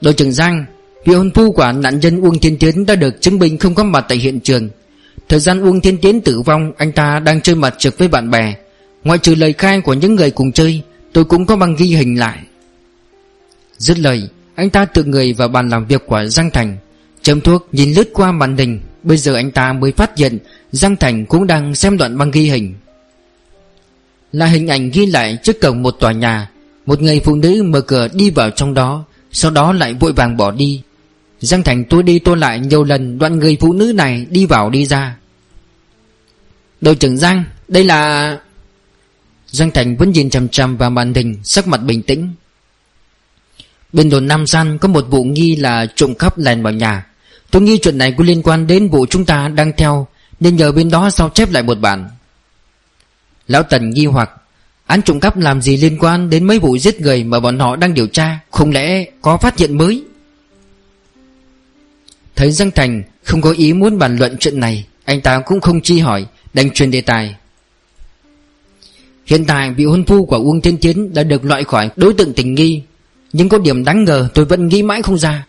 Đội trưởng Giang, Vị hôn phu của nạn nhân Uông Thiên Tiến đã được chứng minh không có mặt tại hiện trường. Thời gian Uông Thiên Tiến tử vong, Anh ta đang chơi mặt trực với bạn bè. Ngoại trừ lời khai của những người cùng chơi, Tôi cũng có băng ghi hình lại. Dứt lời, Anh ta tự người vào bàn làm việc của Giang Thành Châm thuốc nhìn lướt qua màn hình. Bây giờ anh ta mới phát hiện Giang Thành cũng đang xem đoạn băng ghi hình. Là hình ảnh ghi lại trước cổng một tòa nhà, Một người phụ nữ mở cửa đi vào trong đó, Sau đó lại vội vàng bỏ đi. Giang Thành tôi đi tôi lại nhiều lần, Đoạn người phụ nữ này đi vào đi ra. Đội trưởng Giang, Đây là Giang Thành vẫn nhìn chằm chằm vào màn hình, Sắc mặt bình tĩnh. Bên đồn Nam San có một vụ nghi là trộm cắp lèn vào nhà. Tôi nghi chuyện này có liên quan đến vụ chúng ta đang theo, Nên nhờ bên đó sao chép lại một bản. Lão Tần nghi hoặc, Án trộm cắp làm gì liên quan đến mấy vụ giết người mà bọn họ đang điều tra, Không lẽ có phát hiện mới? Thấy Giang Thành không có ý muốn bàn luận chuyện này, Anh ta cũng không chi hỏi, Đành truyền đề tài. Hiện tại vị hôn phu của Uông Thiên Tiến đã được loại khỏi đối tượng tình nghi, Nhưng có điểm đáng ngờ tôi vẫn nghĩ mãi không ra.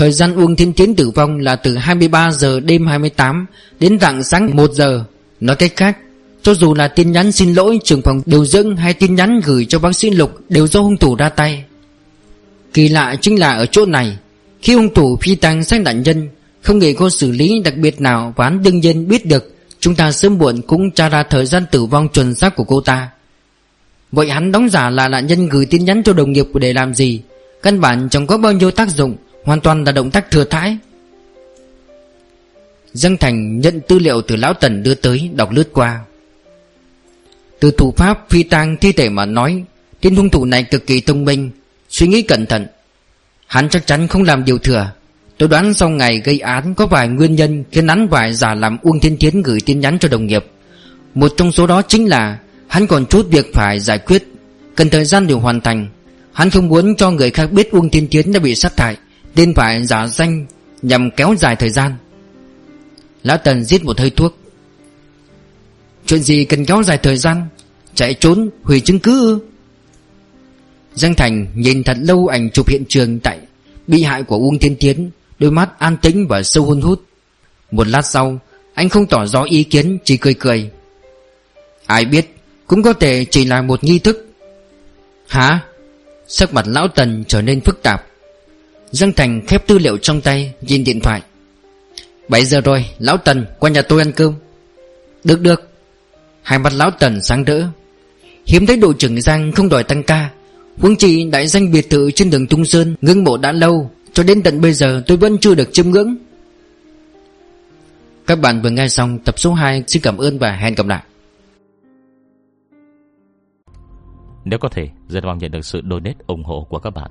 Thời gian Uông Thiên Tiến tử vong là từ 23 giờ đêm 28 đến rạng sáng 1 giờ. Nói cách khác, Cho dù là tin nhắn xin lỗi, trưởng phòng điều dưỡng hay tin nhắn gửi cho bác sĩ Lục đều do hung thủ ra tay. Kỳ lạ chính là ở chỗ này, Khi hung thủ phi tăng sang nạn nhân, Không nghĩ có xử lý đặc biệt nào và hắn đương nhiên biết được, Chúng ta sớm muộn cũng tra ra thời gian tử vong chuẩn xác của cô ta. Vậy hắn đóng giả là nạn nhân gửi tin nhắn cho đồng nghiệp để làm gì? Căn bản chẳng có bao nhiêu tác dụng. Hoàn toàn là động tác thừa thãi. Dân Thành nhận tư liệu từ Lão Tần đưa tới, Đọc lướt qua. Từ thủ pháp phi tang thi thể mà nói, Tên hung thủ này cực kỳ thông minh, Suy nghĩ cẩn thận. Hắn chắc chắn không làm điều thừa. Tôi đoán sau ngày gây án có vài nguyên nhân Khiến hắn vài giả làm Uông Thiên Thiến gửi tin nhắn cho đồng nghiệp. Một trong số đó chính là Hắn còn chút việc phải giải quyết, Cần thời gian để hoàn thành. Hắn không muốn cho người khác biết Uông Thiên Thiến đã bị sát hại. Nên phải giả danh Nhằm kéo dài thời gian. Lão Tần giết một hơi thuốc. Chuyện gì cần kéo dài thời gian? Chạy trốn, hủy chứng cứ Giang Thành nhìn thật lâu ảnh chụp hiện trường tại bị hại của Uông Thiên Tiến Đôi mắt an tĩnh và sâu hôn hút. Một lát sau Anh không tỏ rõ ý kiến chỉ cười cười. Ai biết Cũng có thể chỉ là một nghi thức. Hả? Sắc mặt lão Tần trở nên phức tạp. Dương Thành khép tư liệu trong tay, Nhìn điện thoại. 7 giờ rồi, Lão Tần qua nhà tôi ăn cơm. Được được. Hai mặt lão Tần sáng rỡ. Hiếm thấy đội trưởng Giang không đòi tăng ca. Huống chị đại danh biệt thự trên đường trung Sơn Ngưng mộ đã lâu, Cho đến tận bây giờ tôi vẫn chưa được chiêm ngưỡng. Các bạn vừa nghe xong tập số 2 Xin cảm ơn và hẹn gặp lại. Nếu có thể, Rất mong nhận được sự donate ủng hộ của các bạn.